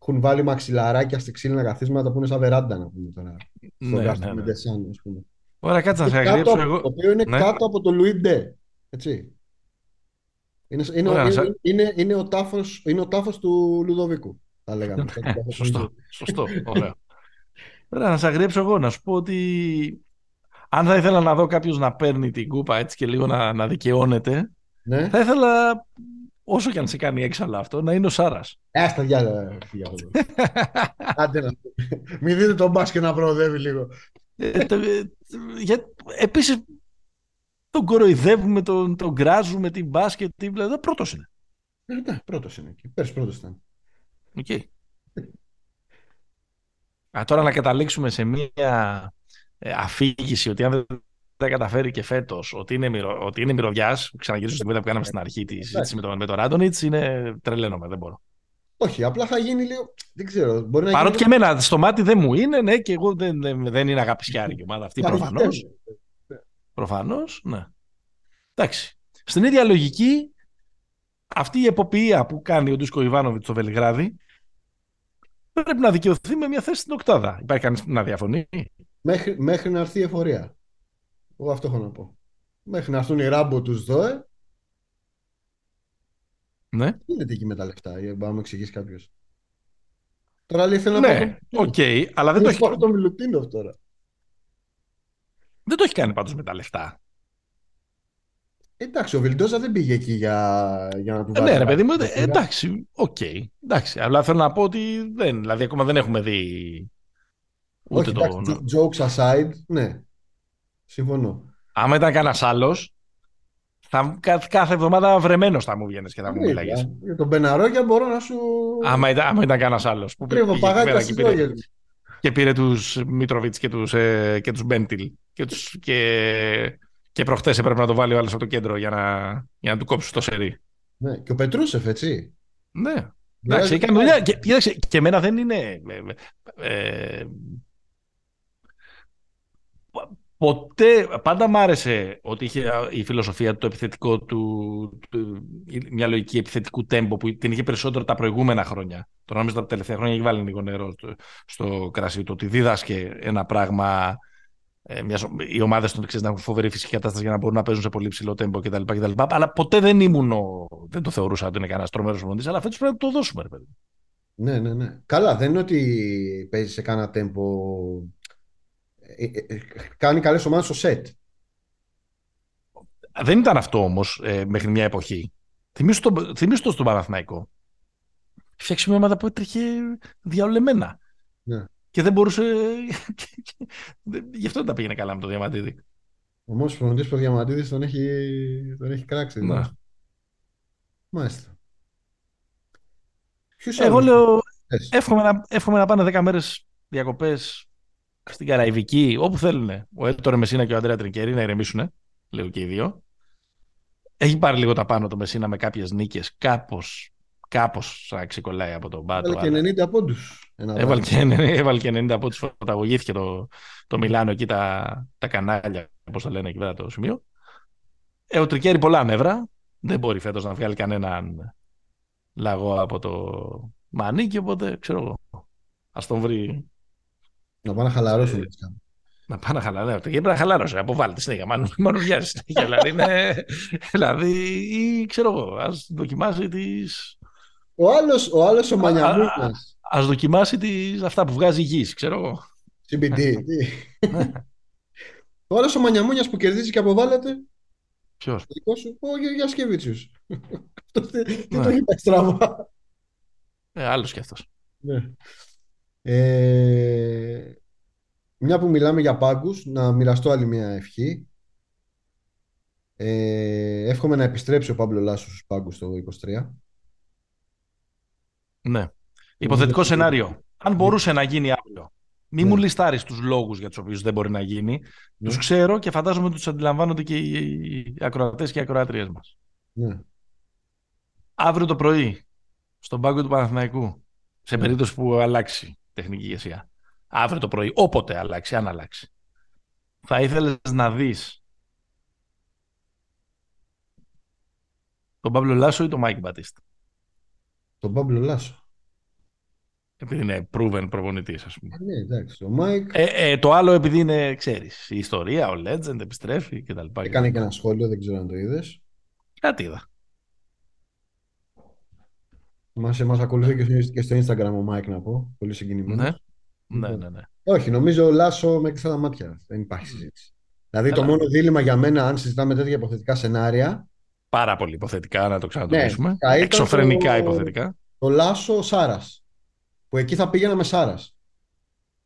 Speaker 2: έχουν βάλει μαξιλαράκια στη ξύλινα καθίσματα που είναι σαν βεράντα να πούμε τώρα.
Speaker 1: Ναι, ναι, ναι. Δεσάν, ας πούμε. Ωραία, κάτσε να σε αγγλίψω εγώ.
Speaker 2: Το οποίο είναι ναι. κάτω από το Λουί Ντε. Έτσι. Είναι, είναι, Ωραία, είναι, είναι, είναι, ο τάφος, είναι ο τάφος του Λουδοβίκου, θα λέγαμε.
Speaker 1: σωστό, σωστό, ωραία. Ωραία, να σε αγριέψω εγώ, να σου πω ότι αν θα ήθελα να δω κάποιος να παίρνει την κούπα έτσι και λίγο να, να δικαιώνεται, ναι. θα ήθελα όσο και αν σε κάνει έξαλα αυτό, να είναι ο Σάρας.
Speaker 2: Άστα διάλογα. Άντε να. Μην δείτε τον μπάσκετ να προοδεύει λίγο.
Speaker 1: Ε, ε, Επίσης, τον κοροϊδεύουμε, τον, τον γκράζουμε την μπάσκετ. Δηλαδή, πρώτος είναι.
Speaker 2: Ε, ναι, πρώτος είναι. Πέρσι πρώτος ήταν.
Speaker 1: Οκ. Α, τώρα να καταλήξουμε σε μία αφήγηση ότι αν δεν τα καταφέρει και φέτος ότι είναι, μυρο, ότι είναι μυρωδιάς, ξαναγυρίζω στην κουβέντα που κάναμε στην αρχή τη συζήτηση με τον, με τον Ράντονιτς, είναι τρελαίνομαι, δεν μπορώ.
Speaker 2: Όχι, απλά θα γίνει λίγο. Δεν ξέρω. Μπορεί να
Speaker 1: Παρότι γίνει... και εμένα στο μάτι δεν μου είναι, ναι, και εγώ δεν, δεν, δεν είναι αγαπησιάρη η ομάδα αυτή προφανώς. Προφανώς, ναι. Εντάξει. Στην ίδια λογική, αυτή η εποποιία που κάνει ο Ντούσκο Ιβάνοβιτς στο Βελιγράδι πρέπει να δικαιωθεί με μια θέση στην Οκτάδα. Υπάρχει κανείς να διαφωνεί;
Speaker 2: Μέχρι, μέχρι να έρθει η εφορία. Εγώ αυτό έχω να πω. Μέχρι να έρθουν οι ράμπο του ΣΔΟΕ.
Speaker 1: Ναι.
Speaker 2: Τι γίνεται εκεί με τα λεφτά, για να μου εξηγήσει κάποιος. Τώρα λέει θέλω
Speaker 1: ναι, να OK, okay, αλλά δεν το έχει.
Speaker 2: το Μιλουτίνοφ τώρα.
Speaker 1: Δεν το έχει κάνει πάντως με τα λεφτά.
Speaker 2: Εντάξει, ο Βιλντόζα δεν πήγε εκεί για, για να του
Speaker 1: βάλει. Ναι, ρε παιδί μου, εντάξει, OK. Okay, εντάξει, αλλά θέλω να πω ότι δεν, δηλαδή ακόμα δεν έχουμε δει.
Speaker 2: Ούτε Όχι, το... εντάξει, jokes aside, ναι. Συμφωνώ.
Speaker 1: Άμα ήταν κανένας άλλος, κάθε εβδομάδα βρεμένος θα μου βγαίνεις και θα μου ναι, μιλάγες.
Speaker 2: Για τον Μπεναρόγια μπορώ να σου.
Speaker 1: Άμα ήταν, άμα ήταν κανένας άλλος.
Speaker 2: Τρίβω παγάκια στι λόγε
Speaker 1: Και πήρε τους Μίτροβιτς και τους ε, και τους Μπέντιλ. Και, τους, και, και προχτέ έπρεπε να το βάλει ο άλλος από το κέντρο για να, για να του κόψει το σερί.
Speaker 2: Ναι, και ο Πετρούσεφ, έτσι.
Speaker 1: Ναι. Εντάξει, έκανε δουλειά. Και, και, και εμένα δεν είναι. Ε, ε, Ποτέ, πάντα μ' άρεσε ότι είχε η φιλοσοφία του, το επιθετικό του, μια λογική επιθετικού τέμπο που την είχε περισσότερο τα προηγούμενα χρόνια. Τώρα νομίζω τα τελευταία χρόνια έχει βάλει λίγο νερό στο, στο κρασί του, ότι δίδασκε ένα πράγμα, ε, μιας, οι ομάδες του να έχουν φοβερή φυσική κατάσταση για να μπορούν να παίζουν σε πολύ ψηλό τέμπο κτλ. κτλ. Αλλά ποτέ δεν ήμουν, ο, δεν το θεωρούσα ότι είναι κανένας τρομερός μονδί, αλλά φέτος πρέπει να το δώσουμε, ρε παιδί.
Speaker 2: Ναι, ναι, ναι. Καλά, δεν είναι ότι παίζει σε κανένα τέμπο ε, ε, ε, κάνει καλές ομάδες στο σετ.
Speaker 1: Δεν ήταν αυτό όμως μέχρι μια εποχή. Θυμήσου το, θυμίσου το στον Παναθηναϊκό. Φτιάξει μια ομάδα που έτρεχε διαολεμένα.
Speaker 2: Ναι.
Speaker 1: Και δεν μπορούσε... Γι' αυτό δεν τα πήγαινε καλά με το Διαμαντίδη.
Speaker 2: Όμως ο προμηθευτής του Διαμαντίδης τον έχει, τον έχει κράξει. Ναι. Μάλιστα.
Speaker 1: Εγώ λέω, εύχομαι να, εύχομαι να πάνε 10 μέρες διακοπές στην Καραϊβική, όπου θέλουν. Ο Έλτορ Μεσίνα και ο Αντρέα Τρικέρη να ηρεμήσουν, λέω και οι δύο. Έχει πάρει λίγο τα πάνω το Μεσίνα με κάποιες νίκες. Κάπως κάπως θα ξεκολλάει από τον Πάτο.
Speaker 2: Έβαλε και 90 πόντους.
Speaker 1: Έβαλε και, έβαλε και 90 πόντους. Φωταγωγήθηκε το, το Μιλάνο εκεί τα, τα κανάλια, όπως το λένε εκεί πέρα το σημείο. Ε, ο Τρικέρη πολλά νεύρα. Δεν μπορεί φέτος να βγάλει κανέναν λαγό από το μανίκι, οπότε ξέρω εγώ. Α τον βρει
Speaker 2: να πάνε να χαλαρώσουν. Ε,
Speaker 1: να πάνε να χαλαρώσουν. Γιατί πρέπει να χαλαρώσουν. Αποβάλλεται συνέχεια. Μόνο βιάζει συνέχεια. δηλαδή, είναι, δηλαδή, ή ξέρω εγώ, ας δοκιμάσει τι.
Speaker 2: Ο άλλος ο, άλλος, ο Μανιαμούκας.
Speaker 1: Α δοκιμάσει τις, αυτά που βγάζει γης, ξέρω εγώ.
Speaker 2: CBD. Τώρα ο Μανιαμούνια που κερδίζει και αποβάλλεται.
Speaker 1: Ποιος;
Speaker 2: Δικός σου, ο Γιασκεβίτσιου. Τι
Speaker 1: Ναι.
Speaker 2: το είπα στραβά.
Speaker 1: Ε, άλλος και αυτός.
Speaker 2: Ναι. Ε, μια που μιλάμε για πάγκους, να μοιραστώ άλλη μια ευχή. Ε, εύχομαι να επιστρέψει ο Πάμπλο Λάσο στους πάγκους το 23.
Speaker 1: Ναι. Υποθετικό
Speaker 2: ότι-
Speaker 1: σενάριο. Αν μπορούσε να γίνει αύριο. Μη
Speaker 2: Ναι.
Speaker 1: μου λιστάρεις τους λόγους για τους οποίους δεν μπορεί να γίνει.
Speaker 2: Ναι.
Speaker 1: Τους ξέρω και φαντάζομαι ότι τους αντιλαμβάνονται και οι ακροατές και οι ακροάτριές μας.
Speaker 2: Ναι.
Speaker 1: Αύριο το πρωί, στον πάγκο του Παναθηναϊκού, σε
Speaker 2: Ναι.
Speaker 1: περίπτωση που αλλάξει τεχνική ηγεσία. Αύριο το πρωί, όποτε αλλάξει, αν αλλάξει. Θα ήθελες να δεις τον Πάμπλο Λάσο ή τον Μάικ Μπατίστα;
Speaker 2: Τον Πάμπλο Λάσο.
Speaker 1: Επειδή είναι proven προπονητής, ας πούμε.
Speaker 2: Ε, Ναι, εντάξει. Ο Μάικ
Speaker 1: Ε, ε, το άλλο επειδή είναι, ξέρεις, η ιστορία, ο Legend επιστρέφει κτλ.
Speaker 2: έκανε και ένα σχόλιο, δεν ξέρω αν το είδες.
Speaker 1: Κάτι είδα.
Speaker 2: Μας, μας ακολουθεί και στο, και στο Instagram ο Μάικ να πω. Πολύ συγκινημένος.
Speaker 1: Ναι. Ναι, ναι, ναι.
Speaker 2: Όχι, νομίζω ο Λάσο με κλειστά τα μάτια. Δεν υπάρχει συζήτηση. Δηλαδή το
Speaker 1: Καλά.
Speaker 2: μόνο δίλημμα για μένα, αν συζητάμε τέτοια υποθετικά σενάρια,
Speaker 1: Πάρα πολύ υποθετικά να το ξανατονίσουμε.
Speaker 2: Ναι, θα ήταν
Speaker 1: Εξωφρενικά
Speaker 2: το-
Speaker 1: υποθετικά.
Speaker 2: το Λάσο Σάρας. Που εκεί θα πήγαινα με Σάρας.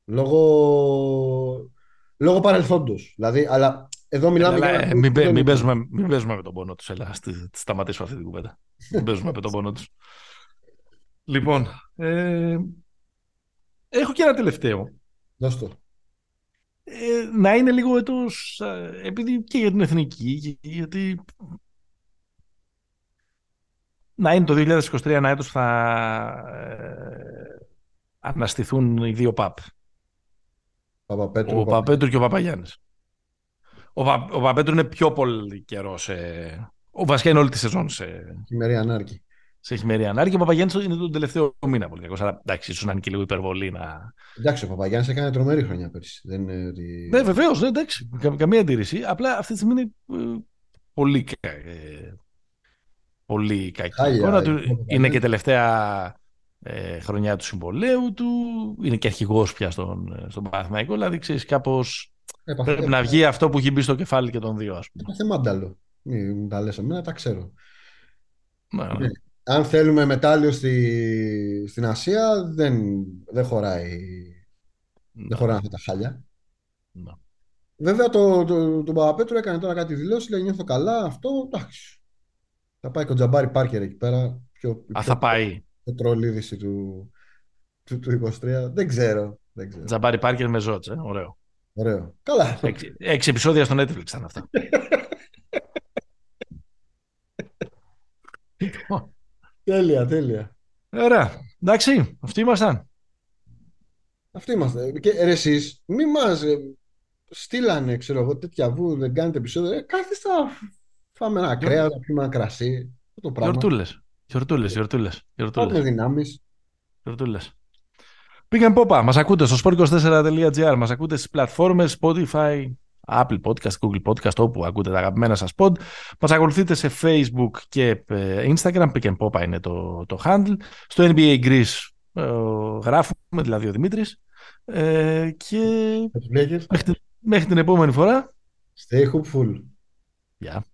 Speaker 2: Λόγω, λόγω παρελθόντος. Δηλαδή, αλλά εδώ μιλάμε
Speaker 1: Έλα,
Speaker 2: για.
Speaker 1: ε, μην, παι- μην, παίζουμε, μην παίζουμε με τον πόνο τους. Έλα, στη- σταματήσουμε αυτή την κουβέντα. μην παίζουμε με τον πόνο τους. Λοιπόν, ε, έχω και ένα τελευταίο.
Speaker 2: Δώσ' το.
Speaker 1: Ε, να είναι λίγο έτος, ε, επειδή και για την εθνική, και γιατί να είναι το 2023 ένα έτος που θα ε, αναστηθούν οι δύο ΠΑΠ.
Speaker 2: Παπαπέτρου.
Speaker 1: Ο Παπέτρου και ο Παπαγιάννης. Ο, Πα, ο Παπέτρου είναι πιο πολύ καιρό σε... Ο βασικά είναι όλη τη σεζόν σε,
Speaker 2: Χειμερή ανάρκη.
Speaker 1: σε χειμερή ανάρκη. Ο Παπαγιάννης είναι τον τελευταίο μήνα πολύ κακός. Αλλά εντάξει, ίσως να είναι και λίγο υπερβολή να...
Speaker 2: Εντάξει, ο Παπαγιάννης έκανε τρομερή χρονιά πέρσι. Δεν είναι ότι.
Speaker 1: Ναι, βεβαίως, ναι, εντάξει. Κα, καμία αντίρρηση. Απλά αυτή τη στιγμή είναι ε, πολύ, κα- ε, πολύ κακή. η
Speaker 2: Χάλια,
Speaker 1: εικόνα
Speaker 2: η
Speaker 1: του.
Speaker 2: εικόνα του
Speaker 1: Είναι και
Speaker 2: Παπαγιάννη.
Speaker 1: τελευταία ε, χρονιά του συμβολέου του. Είναι και αρχηγός πια στον, στον Παναθηναϊκό. Δηλαδή, ξέρεις, κάπως
Speaker 2: Έπαθε,
Speaker 1: πρέπει να βγει αυτό που έχει μπει στο κεφάλι και των δύο, ας πούμε.
Speaker 2: έπαθε μάνταλο. Μην μου τα λες εμένα, τα ξέρω.
Speaker 1: Ναι, ναι.
Speaker 2: Ναι. Αν θέλουμε μετάλλιο στη... στην Ασία, δεν, δεν χωράει.
Speaker 1: Ναι,
Speaker 2: Δεν χωράνε αυτά τα χάλια.
Speaker 1: ναι.
Speaker 2: Βέβαια, το, το, το Παπαπέτρου έκανε τώρα κάτι δηλώσεις, λέει νιώθω καλά, αυτό, εντάξει. Θα πάει και ο Τζαμπάρι Πάρκερ εκεί πέρα. Πιο,
Speaker 1: Α,
Speaker 2: πιο,
Speaker 1: θα πάει.
Speaker 2: πιο τρολίδηση του, του, του 23. Δεν ξέρω. Δεν ξέρω.
Speaker 1: Τζαμπάρι Πάρκερ με ζώτσε. Ωραίο.
Speaker 2: Ωραίο. Καλά.
Speaker 1: Έξι, έξι επεισόδια στο Netflix ήταν αυτά. Λοιπόν,
Speaker 2: τέλεια, τέλεια.
Speaker 1: Ωραία. Εντάξει, αυτοί ήμασταν.
Speaker 2: Αυτοί είμαστε. Και ρε, εσείς, μη μας ε, στείλανε, ξέρω εγώ, τέτοια βου, δεν κάνετε επεισόδιο. Ε, κάθε θα φάμε ένα κρέας, να πιούμε ένα κρασί. Αυτό το πράγμα.
Speaker 1: Γιορτούλες. Γιορτούλες, γιορτούλες.
Speaker 2: Πάρουμε
Speaker 1: Γιορτούλε.
Speaker 2: δυνάμεις.
Speaker 1: Γιορτούλες. Πήγαν πόπα. Μας ακούτε στο sport24.gr. Μας ακούτε στις πλατφόρμες Spotify, Apple Podcast, Google Podcast, όπου ακούτε τα αγαπημένα σας pod. Μας ακολουθείτε σε Facebook και ε, Instagram. Pick and Popa είναι το, το handle. Στο NBA Greece ε, γράφουμε, δηλαδή ο Δημήτρης. Ε, και
Speaker 2: Με τους Lakers.
Speaker 1: μέχρι, την- μέχρι την επόμενη φορά.
Speaker 2: Stay hopeful.
Speaker 1: Γεια.